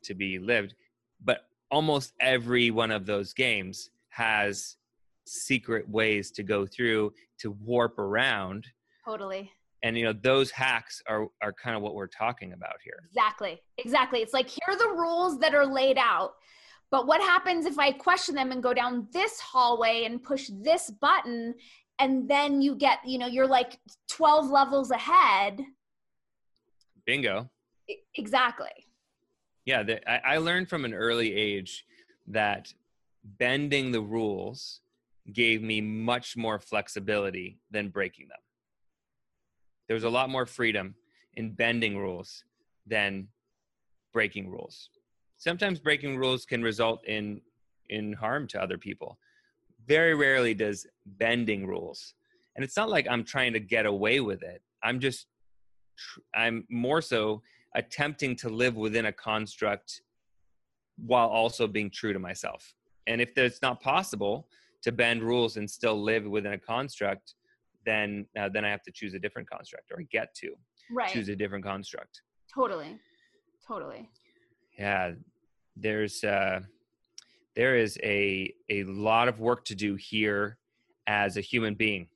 Speaker 2: to be lived. But almost every one of those games has secret ways to go through to warp around.
Speaker 1: Totally.
Speaker 2: And you know those hacks are are kind of what we're talking about here.
Speaker 1: Exactly. Exactly. It's like here are the rules that are laid out but what happens if i question them and go down this hallway and push this button? And then you get you know you're like 12 levels ahead.
Speaker 2: Bingo
Speaker 1: exactly
Speaker 2: yeah the, I, I learned from an early age that bending the rules gave me much more flexibility than breaking them there's a lot more freedom in bending rules than breaking rules. Sometimes breaking rules can result in in harm to other people. Very rarely does bending rules. And it's not like I'm trying to get away with it. I'm just I'm more so attempting to live within a construct while also being true to myself. And if it's not possible to bend rules and still live within a construct, then uh, then I have to choose a different construct, or I get to
Speaker 1: right.
Speaker 2: choose a different construct.
Speaker 1: Totally, totally.
Speaker 2: Yeah, there's uh, there is a a lot of work to do here as a human being.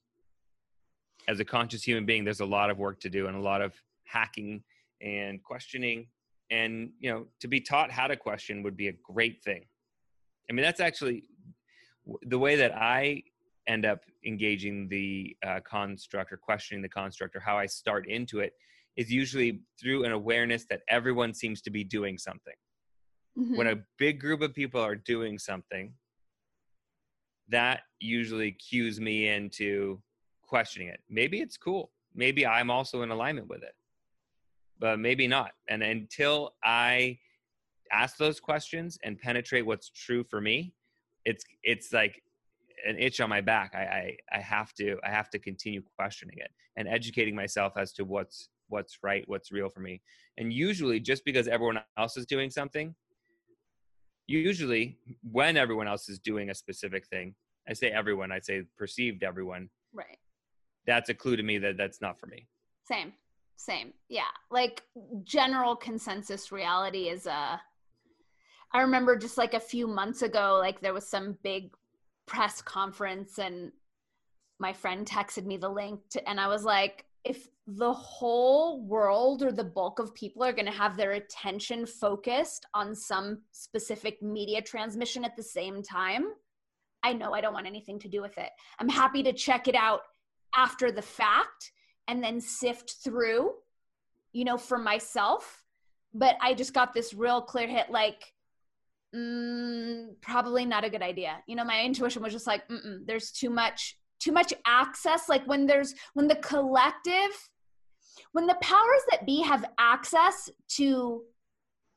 Speaker 2: As a conscious human being, there's a lot of work to do and a lot of hacking and questioning. And you know, to be taught how to question would be a great thing. I mean, that's actually the way that I end up engaging the uh, construct or questioning the construct or how I start into it is usually through an awareness that everyone seems to be doing something. Mm-hmm. When a big group of people are doing something, that usually cues me into questioning it. Maybe it's cool. Maybe I'm also in alignment with it, but maybe not. And until I ask those questions and penetrate what's true for me, it's it's like an itch on my back. I, I, I have to I have to continue questioning it and educating myself as to what's what's right, what's real for me. And usually, just because everyone else is doing something, usually when everyone else is doing a specific thing, I say everyone, I say perceived everyone.
Speaker 1: Right.
Speaker 2: That's a clue to me that that's not for me.
Speaker 1: Same. Same. Yeah. Like general consensus reality is a uh, I remember just like a few months ago, like there was some big press conference and my friend texted me the link to, and I was like, if the whole world or the bulk of people are going to have their attention focused on some specific media transmission at the same time, I know I don't want anything to do with it. I'm happy to check it out after the fact and then sift through, you know, for myself. But I just got this real clear hit like, mm, probably not a good idea. You know, my intuition was just like, there's too much, too much access. Like when there's, when the collective, when the powers that be have access to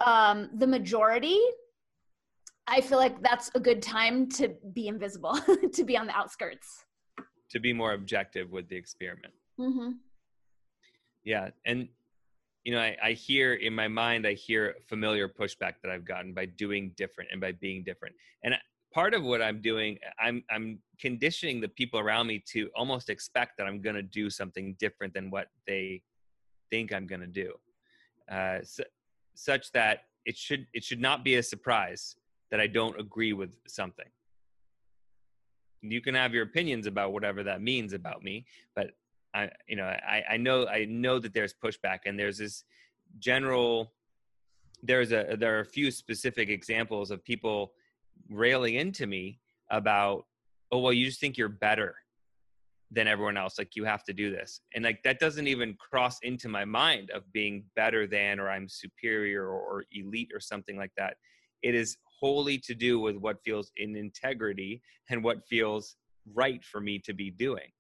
Speaker 1: um, the majority, I feel like that's a good time to be invisible, to be on the outskirts.
Speaker 2: To be more objective with the experiment. Mm-hmm. Yeah. And, you know, I, I hear in my mind, I hear familiar pushback that I've gotten by doing different and by being different. And part of what I'm doing, I'm, I'm conditioning the people around me to almost expect that I'm going to do something different than what they think I'm going to do. Uh, so, such that it should it should not be a surprise that I don't agree with something. You can have your opinions about whatever that means about me, but I, you know, I, I know, I know that there's pushback and there's this general, there's a, there are a few specific examples of people railing into me about, oh, well, you just think you're better than everyone else. Like you have to do this. And like, that doesn't even cross into my mind of being better than, or I'm superior or, or elite or something like that. It is wholly to do with what feels in integrity and what feels right for me to be doing.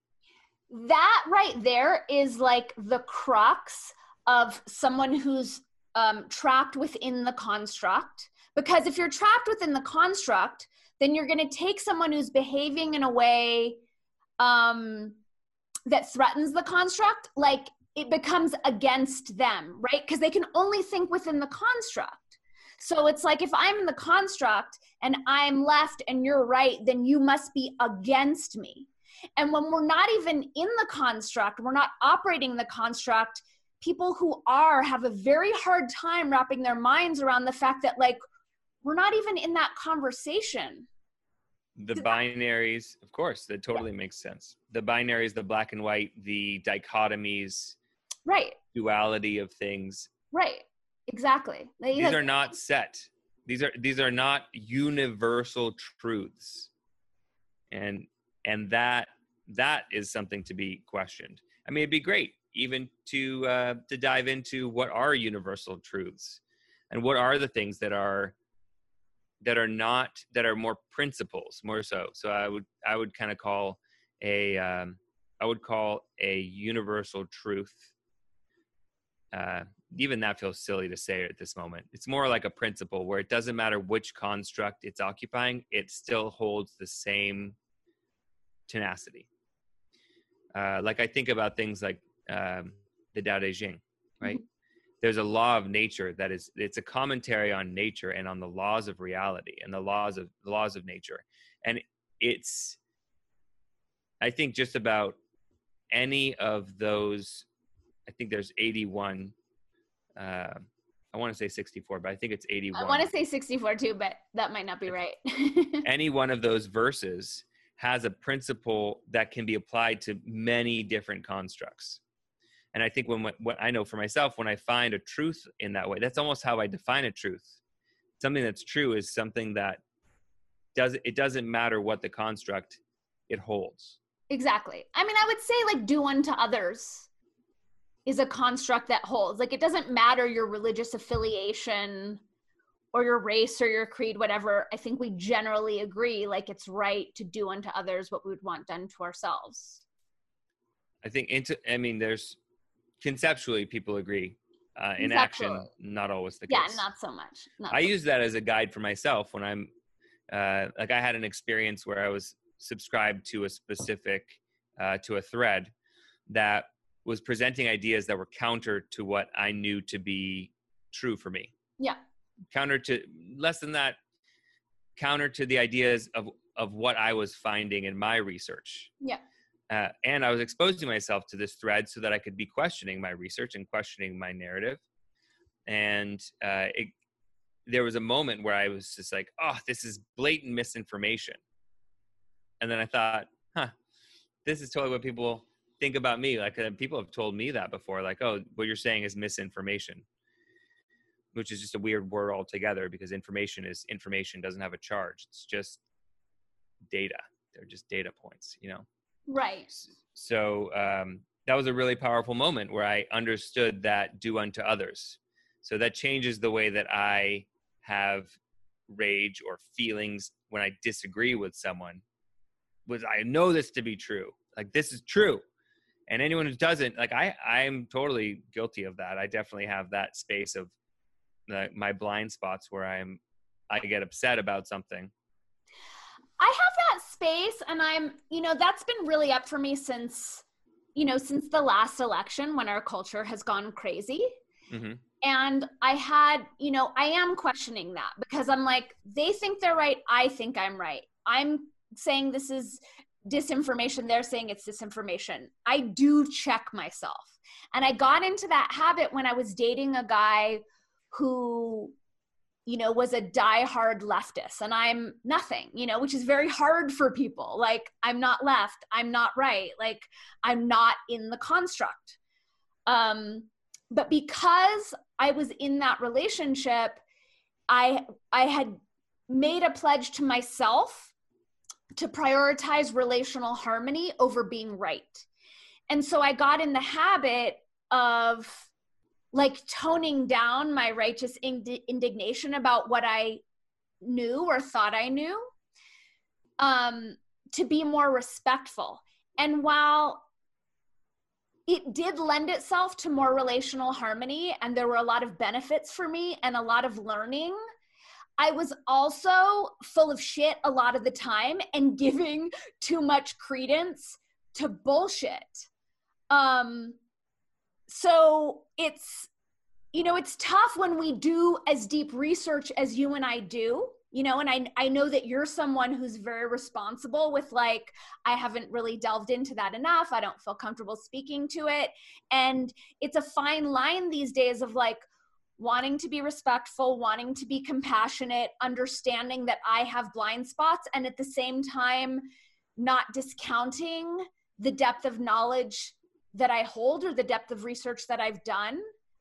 Speaker 1: That right there is like the crux of someone who's um, trapped within the construct. Because if you're trapped within the construct, then you're going to take someone who's behaving in a way um, that threatens the construct, like it becomes against them, right? Because they can only think within the construct. So it's like if I'm in the construct and I'm left and you're right, then you must be against me. And when we're not even in the construct, we're not operating the construct, people who are have a very hard time wrapping their minds around the fact that, like, we're not even in that conversation.
Speaker 2: The binaries, of course, that totally yeah. makes sense. The binaries, the black and white, the dichotomies,
Speaker 1: right?
Speaker 2: Duality of things.
Speaker 1: Right Exactly.
Speaker 2: These are not set. These are these are not universal truths. And and that that is something to be questioned. I mean, it'd be great even to uh, to dive into what are universal truths and what are the things that are that are not that are more principles more so so i would i would kind of call a um, I would call a universal truth uh, even that feels silly to say at this moment. It's more like a principle where it doesn't matter which construct it's occupying, it still holds the same tenacity. Uh, like I think about things like um, the Tao Te Ching, right? Mm-hmm. There's a law of nature that is it's a commentary on nature and on the laws of reality and the laws of the laws of nature, and it's I think just about any of those. I think there's 81 uh, I want to say 64, but I think it's 81.
Speaker 1: I want to say 64 too, but that might not be right.
Speaker 2: Any one of those verses has a principle that can be applied to many different constructs. And I think when what I know for myself, when I find a truth in that way, that's almost how I define a truth. Something that's true is something that does it doesn't matter what the construct it holds.
Speaker 1: Exactly. I mean, I would say like do unto others is a construct that holds. Like it doesn't matter your religious affiliation or your race or your creed, whatever. I think we generally agree like it's right to do unto others what we would want done to ourselves.
Speaker 2: I think into I mean there's conceptually people agree. Uh, in action, not always the
Speaker 1: case. Yeah, not so much. Not
Speaker 2: I so use that as a guide for myself when I'm uh, like I had an experience where I was subscribed to a specific uh, to a thread that was presenting ideas that were counter to what I knew to be true for me.
Speaker 1: Yeah.
Speaker 2: Counter to less than that, counter to the ideas of of what I was finding in my research.
Speaker 1: Yeah.
Speaker 2: Uh, and I was exposing myself to this thread so that I could be questioning my research and questioning my narrative. And uh, it, there was a moment where I was just like, "Oh, this is blatant misinformation." And then I thought, "Huh, this is totally what people think about me like uh, people have told me that before like oh what you're saying is misinformation which is just a weird word altogether because information is information doesn't have a charge it's just data they're just data points you know
Speaker 1: Right.
Speaker 2: So um, that was a really powerful moment where I understood that do unto others. So that changes the way that I have rage or feelings when I disagree with someone. Was I know this to be true? Like this is true. And anyone who doesn't, like I, I'm totally guilty of that. I definitely have that space of the, my blind spots where I'm, I get upset about something.
Speaker 1: I have that space, and I'm, you know, that's been really up for me since, you know, since the last election when our culture has gone crazy. Mm-hmm. And I had, you know, I am questioning that because I'm like, they think they're right. I think I'm right. I'm saying this is disinformation. They're saying it's disinformation. I do check myself. And I got into that habit when I was dating a guy who you know, was a die-hard leftist and I'm nothing, you know, which is very hard for people. Like, I'm not left, I'm not right, like, I'm not in the construct. Um, but because I was in that relationship, I I had made a pledge to myself to prioritize relational harmony over being right. And so I got in the habit of like toning down my righteous ind- indignation about what I knew or thought I knew um, to be more respectful. And while it did lend itself to more relational harmony, and there were a lot of benefits for me and a lot of learning. I was also full of shit a lot of the time and giving too much credence to bullshit. Um, so it's you know it's tough when we do as deep research as you and i do you know and i i know that you're someone who's very responsible with like i haven't really delved into that enough. I don't feel comfortable speaking to it. And it's a fine line these days of like wanting to be respectful wanting to be compassionate understanding that i have blind spots and at the same time not discounting the depth of knowledge that I hold or the depth of research that I've done.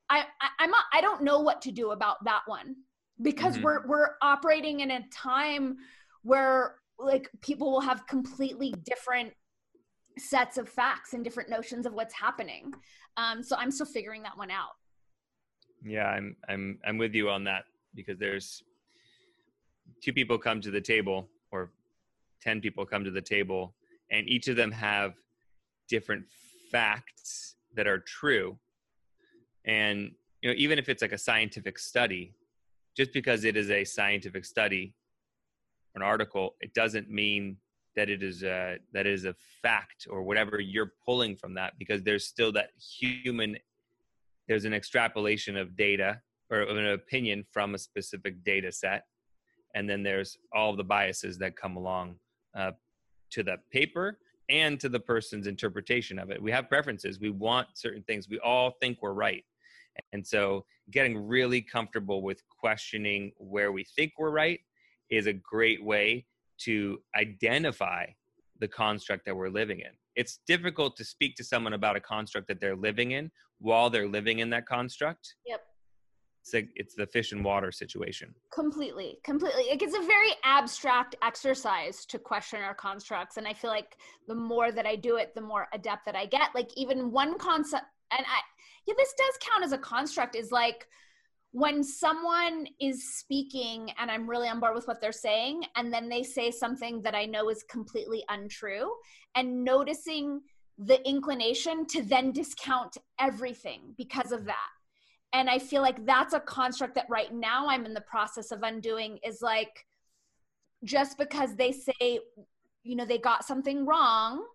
Speaker 1: I, I I'm not, I don't know what to do about that one because mm-hmm. we're we're operating in a time where like people will have completely different sets of facts and different notions of what's happening. Um, so I'm still figuring that one out.
Speaker 2: Yeah, I'm I'm I'm with you on that because there's two people come to the table or 10 people come to the table and each of them have different facts that are true. And you know even if it's like a scientific study just because it is a scientific study an article it doesn't mean that it is a that it is a fact or whatever you're pulling from that because there's still that human there's an extrapolation of data or of an opinion from a specific data set. And then there's all the biases that come along uh, to the paper and to the person's interpretation of it. We have preferences. We want certain things. We all think we're right. And so getting really comfortable with questioning where we think we're right is a great way to identify the construct that we're living in. It's difficult to speak to someone about a construct that they're living in while they're living in that construct.
Speaker 1: Yep
Speaker 2: it's the fish and water situation.
Speaker 1: Completely completely. Like it's a very abstract exercise to question our constructs and i feel like the more that i do it the more adept that i get. Like even one concept and i yeah this does count as a construct is like when someone is speaking and i'm really on board with what they're saying and then they say something that i know is completely untrue and noticing the inclination to then discount everything because of that and i feel like that's a construct that right now i'm in the process of undoing is like just because they say you know they got something wrong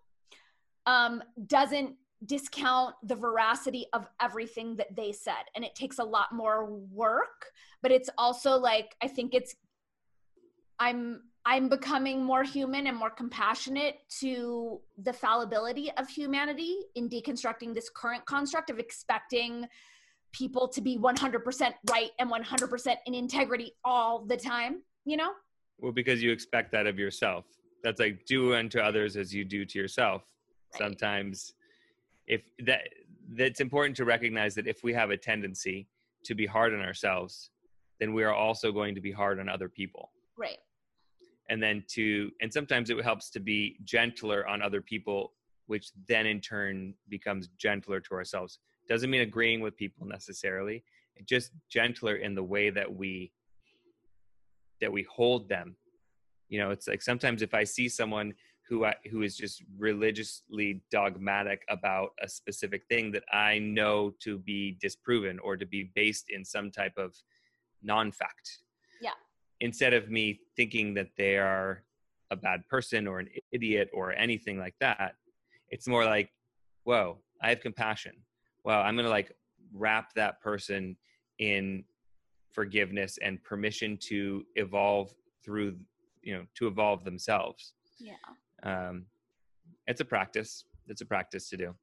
Speaker 1: um, doesn't discount the veracity of everything that they said. And it takes a lot more work but it's also like i think it's i'm i'm becoming more human and more compassionate to the fallibility of humanity in deconstructing this current construct of expecting people to be 100% right and 100% in integrity all the time, you know?
Speaker 2: Well, because you expect that of yourself. That's like do unto others as you do to yourself. Right. Sometimes if that that's important to recognize that if we have a tendency to be hard on ourselves, then we are also going to be hard on other people.
Speaker 1: Right.
Speaker 2: And then to and sometimes it helps to be gentler on other people which then in turn becomes gentler to ourselves. Doesn't mean agreeing with people necessarily, just gentler in the way that we that we hold them. You know, it's like sometimes if I see someone who I, who is just religiously dogmatic about a specific thing that I know to be disproven or to be based in some type of non-fact.
Speaker 1: Yeah.
Speaker 2: Instead of me thinking that they are a bad person or an idiot or anything like that, it's more like, whoa, I have compassion. Well, I'm gonna like wrap that person in forgiveness and permission to evolve through, you know, to evolve themselves.
Speaker 1: Yeah.
Speaker 2: Um, it's a practice. It's a practice to do.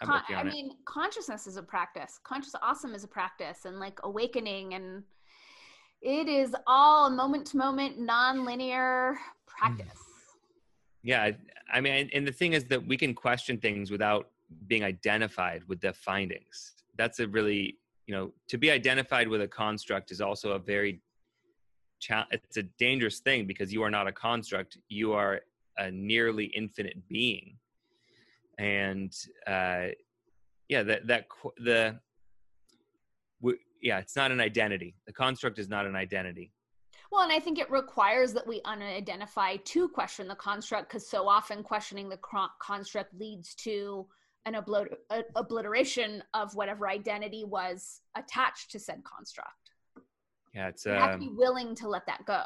Speaker 1: Con- I
Speaker 2: on it.
Speaker 1: mean, consciousness is a practice. Conscious awesome is a practice, and like awakening, and it is all moment to moment, non-linear practice.
Speaker 2: Yeah, I- mean, and the thing is that we can question things without being identified with the findings. That's a really, you know, to be identified with a construct is also a very, it's a dangerous thing because you are not a construct. You are a nearly infinite being, and uh, yeah, that that the, w- yeah, it's not an identity. The construct is not an identity.
Speaker 1: Well, and I think it requires that we unidentify to question the construct because so often questioning the construct leads to an oblo- a- obliteration of whatever identity was attached to said construct.
Speaker 2: Yeah, it's
Speaker 1: You have to
Speaker 2: um,
Speaker 1: be willing to let that go.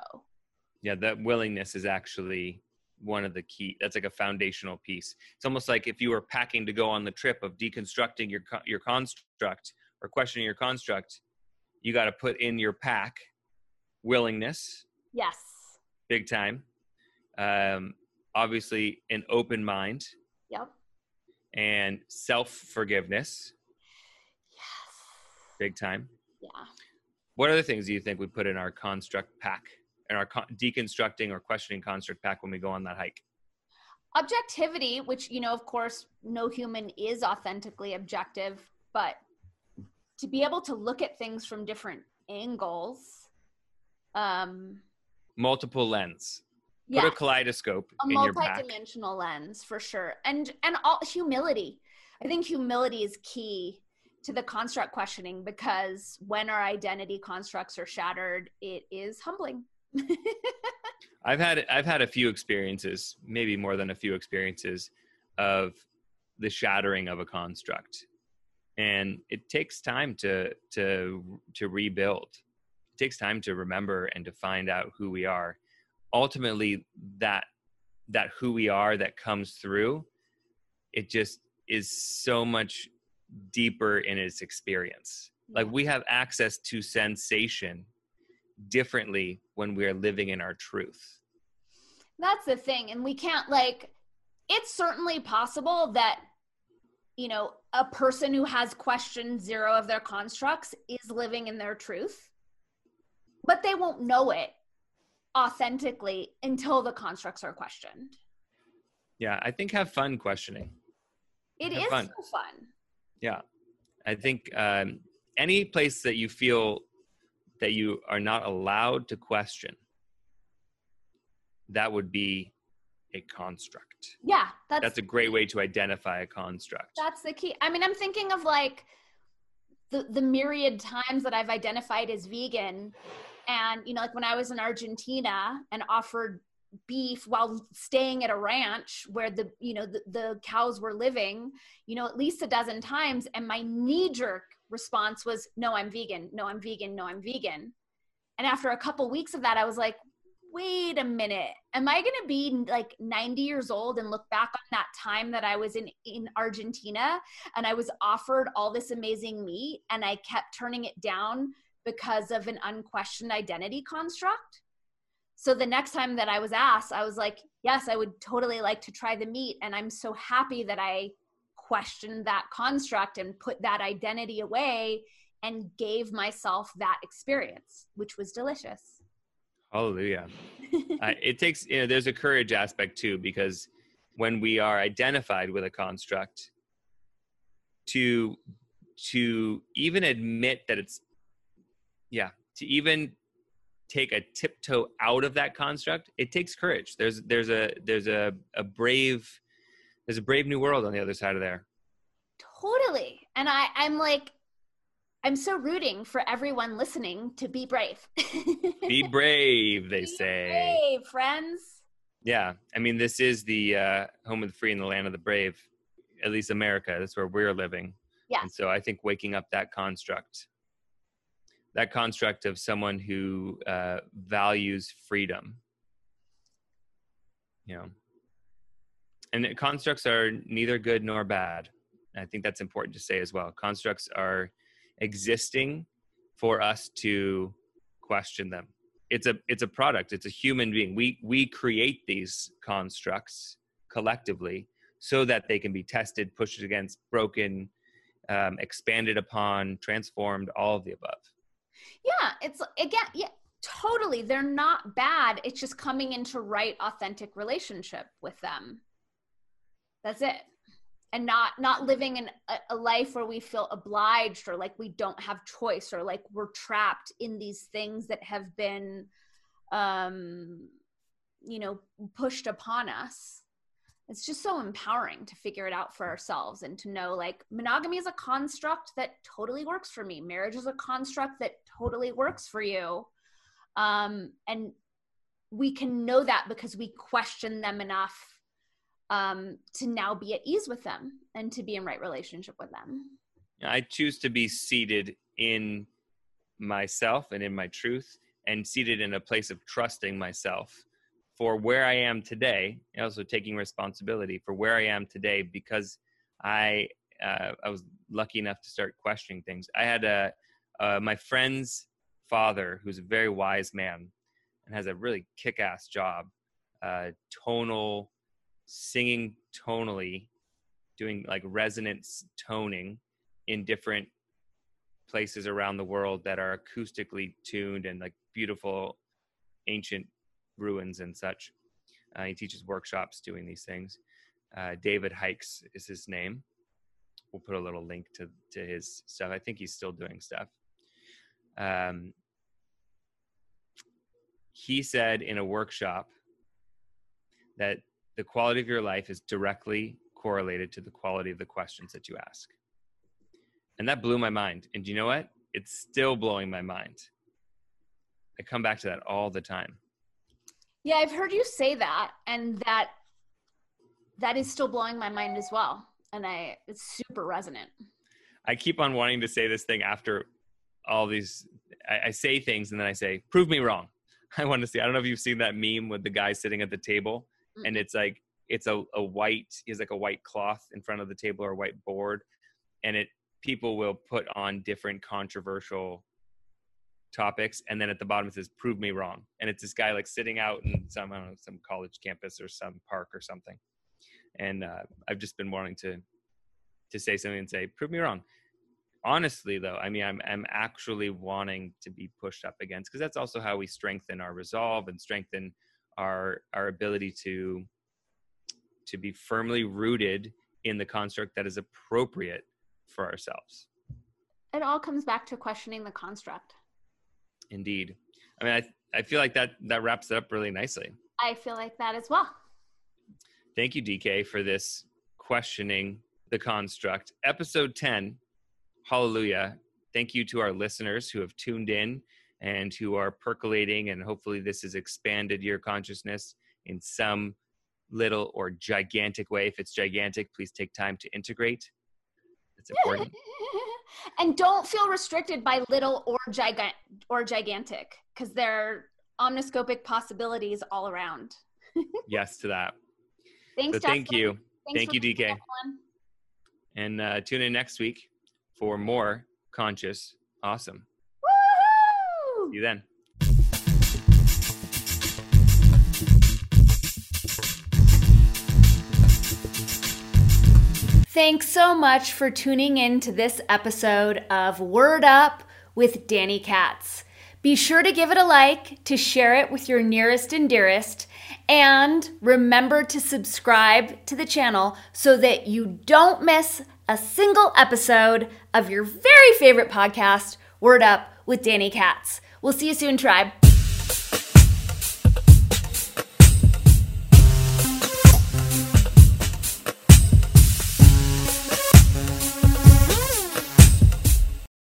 Speaker 2: yeah that willingness is actually one of the key that's like a foundational piece it's almost like if you were packing to go on the trip of deconstructing your your construct or questioning your construct you got to put in your pack willingness
Speaker 1: Yes.
Speaker 2: big time um, obviously an open mind. And self forgiveness
Speaker 1: Yes.
Speaker 2: big time
Speaker 1: Yeah.
Speaker 2: what other things do you think we put in our construct pack in our con- deconstructing or questioning construct pack when we go on that hike
Speaker 1: objectivity which you know of course no human is authentically objective but to be able to look at things from different angles um
Speaker 2: multiple lens
Speaker 1: yeah
Speaker 2: put a kaleidoscope
Speaker 1: a
Speaker 2: in your pack
Speaker 1: multi-dimensional lens for sure. And and all humility. I think humility is key to the construct questioning because when our identity constructs are shattered it is humbling.
Speaker 2: I've had I've had a few experiences, maybe more than a few experiences, of the shattering of a construct, and it takes time to to to rebuild. It takes time to remember and to find out who we are. Ultimately, that that who we are that comes through, it just is so much deeper in its experience. Like we have access to sensation differently when we are living in our truth.
Speaker 1: that's the thing and we can't like it's certainly possible that you know a person who has questioned zero of their constructs is living in their truth but they won't know it authentically until the constructs are questioned
Speaker 2: Yeah, I think have fun questioning.
Speaker 1: It
Speaker 2: Have
Speaker 1: is
Speaker 2: fun.
Speaker 1: so fun
Speaker 2: Yeah, I think um, any place that you feel that you are not allowed to question, that would be a construct.
Speaker 1: yeah that's
Speaker 2: That's a great way to identify a construct.
Speaker 1: That's the key. I mean, I'm thinking of like the the myriad times that I've identified as vegan, and you know, like when I was in Argentina and offered beef while staying at a ranch where the you know the, the cows were living you know at least a dozen times. And my knee jerk response was no i'm vegan. No i'm vegan. No i'm vegan. And after a couple weeks of that i was like wait a minute. Am i going to be like 90 years old and look back on that time that i was in in argentina and i was offered all this amazing meat and i kept turning it down because of an unquestioned identity construct. So the next time that i was asked i was like yes i would totally like to try the meat. And i'm so happy that i questioned that construct and put that identity away and gave myself that experience which was delicious.
Speaker 2: Hallelujah. uh, it takes you know there's a courage aspect too because when we are identified with a construct to to even admit that it's yeah to even take a tiptoe out of that construct it takes courage there's there's a there's a, a brave there's a brave new world on the other side of there.
Speaker 1: Totally. And I, I'm like, I'm so rooting for everyone listening to be brave.
Speaker 2: be brave, they
Speaker 1: be
Speaker 2: say.
Speaker 1: Brave, friends.
Speaker 2: Yeah. I mean, this is the uh, home of the free and the land of the brave, at least America. That's where we're living.
Speaker 1: Yeah.
Speaker 2: And so I think waking up that construct, that construct of someone who uh, values freedom, you know, and constructs are neither good nor bad. I think that's important to say as well. Constructs are existing for us to question them. It's a it's a product. It's a human being. We we create these constructs collectively so that they can be tested, pushed against, broken, um, expanded upon, transformed, all of the above.
Speaker 1: Yeah, it's again, yeah, totally. They're not bad. It's just coming into right, authentic relationship with them. That's it and not not living in a, a, life where we feel obliged or like we don't have choice or like we're trapped in these things that have been um you know pushed upon us it's just so empowering to figure it out for ourselves and to know like monogamy is a construct that totally works for me marriage is a construct that totally works for you um and we can know that because we question them enough um, to now be at ease with them and to be in right relationship with them.
Speaker 2: I choose to be seated in myself and in my truth and seated in a place of trusting myself for where I am today, and also taking responsibility for where I am today because I uh, I was lucky enough to start questioning things. I had a uh, my friend's father, who's a very wise man and has a really kick-ass job, uh, tonal singing tonally, doing like resonance toning in different places around the world that are acoustically tuned and like beautiful ancient ruins and such. Uh, he teaches workshops doing these things. Uh, David Hykes is his name. We'll put a little link to to his stuff. I think he's still doing stuff. Um, he said in a workshop that the quality of your life is directly correlated to the quality of the questions that you ask. And that blew my mind. And you know what? It's still blowing my mind. I come back to that all the time.
Speaker 1: Yeah, I've heard you say that and that that is still blowing my mind as well. And I it's super resonant.
Speaker 2: I keep on wanting to say this thing after all these I, I say things and then I say, prove me wrong. I want to see. I don't know if you've seen that meme with the guy sitting at the table mm-hmm. and it's like it's a, a white he has like a white cloth in front of the table or a white board and it people will put on different controversial topics and then at the bottom it says prove me wrong and it's this guy like sitting out in some i don't know some college campus or some park or something and uh, i've just been wanting to to say something and say prove me wrong honestly though i mean i'm, I'm actually wanting to be pushed up against because that's also how we strengthen our resolve and strengthen our our ability to to be firmly rooted in the construct that is appropriate for ourselves.
Speaker 1: It all comes back to questioning the construct.
Speaker 2: Indeed. I mean i i feel like that that wraps it up really nicely.
Speaker 1: I feel like that as well.
Speaker 2: Thank you dk for this questioning the construct. Episode 10 hallelujah. Thank you to our listeners who have tuned in and who are percolating and hopefully this has expanded your consciousness in some little or gigantic way. If it's gigantic please take time to integrate. It's important.
Speaker 1: And don't feel restricted by little or gigant or gigantic because there are omniscopic possibilities all around.
Speaker 2: Yes to that.
Speaker 1: Thanks
Speaker 2: so thank you. Thanks thank you dk and uh, tune in next week for more conscious awesome See you then.
Speaker 1: Thanks so much for tuning in to this episode of Word Up with Danny Katz. Be sure to give it a like, to share it with your nearest and dearest, and remember to subscribe to the channel so that you don't miss a single episode of your very favorite podcast, Word Up with Danny Katz. We'll see you soon, tribe.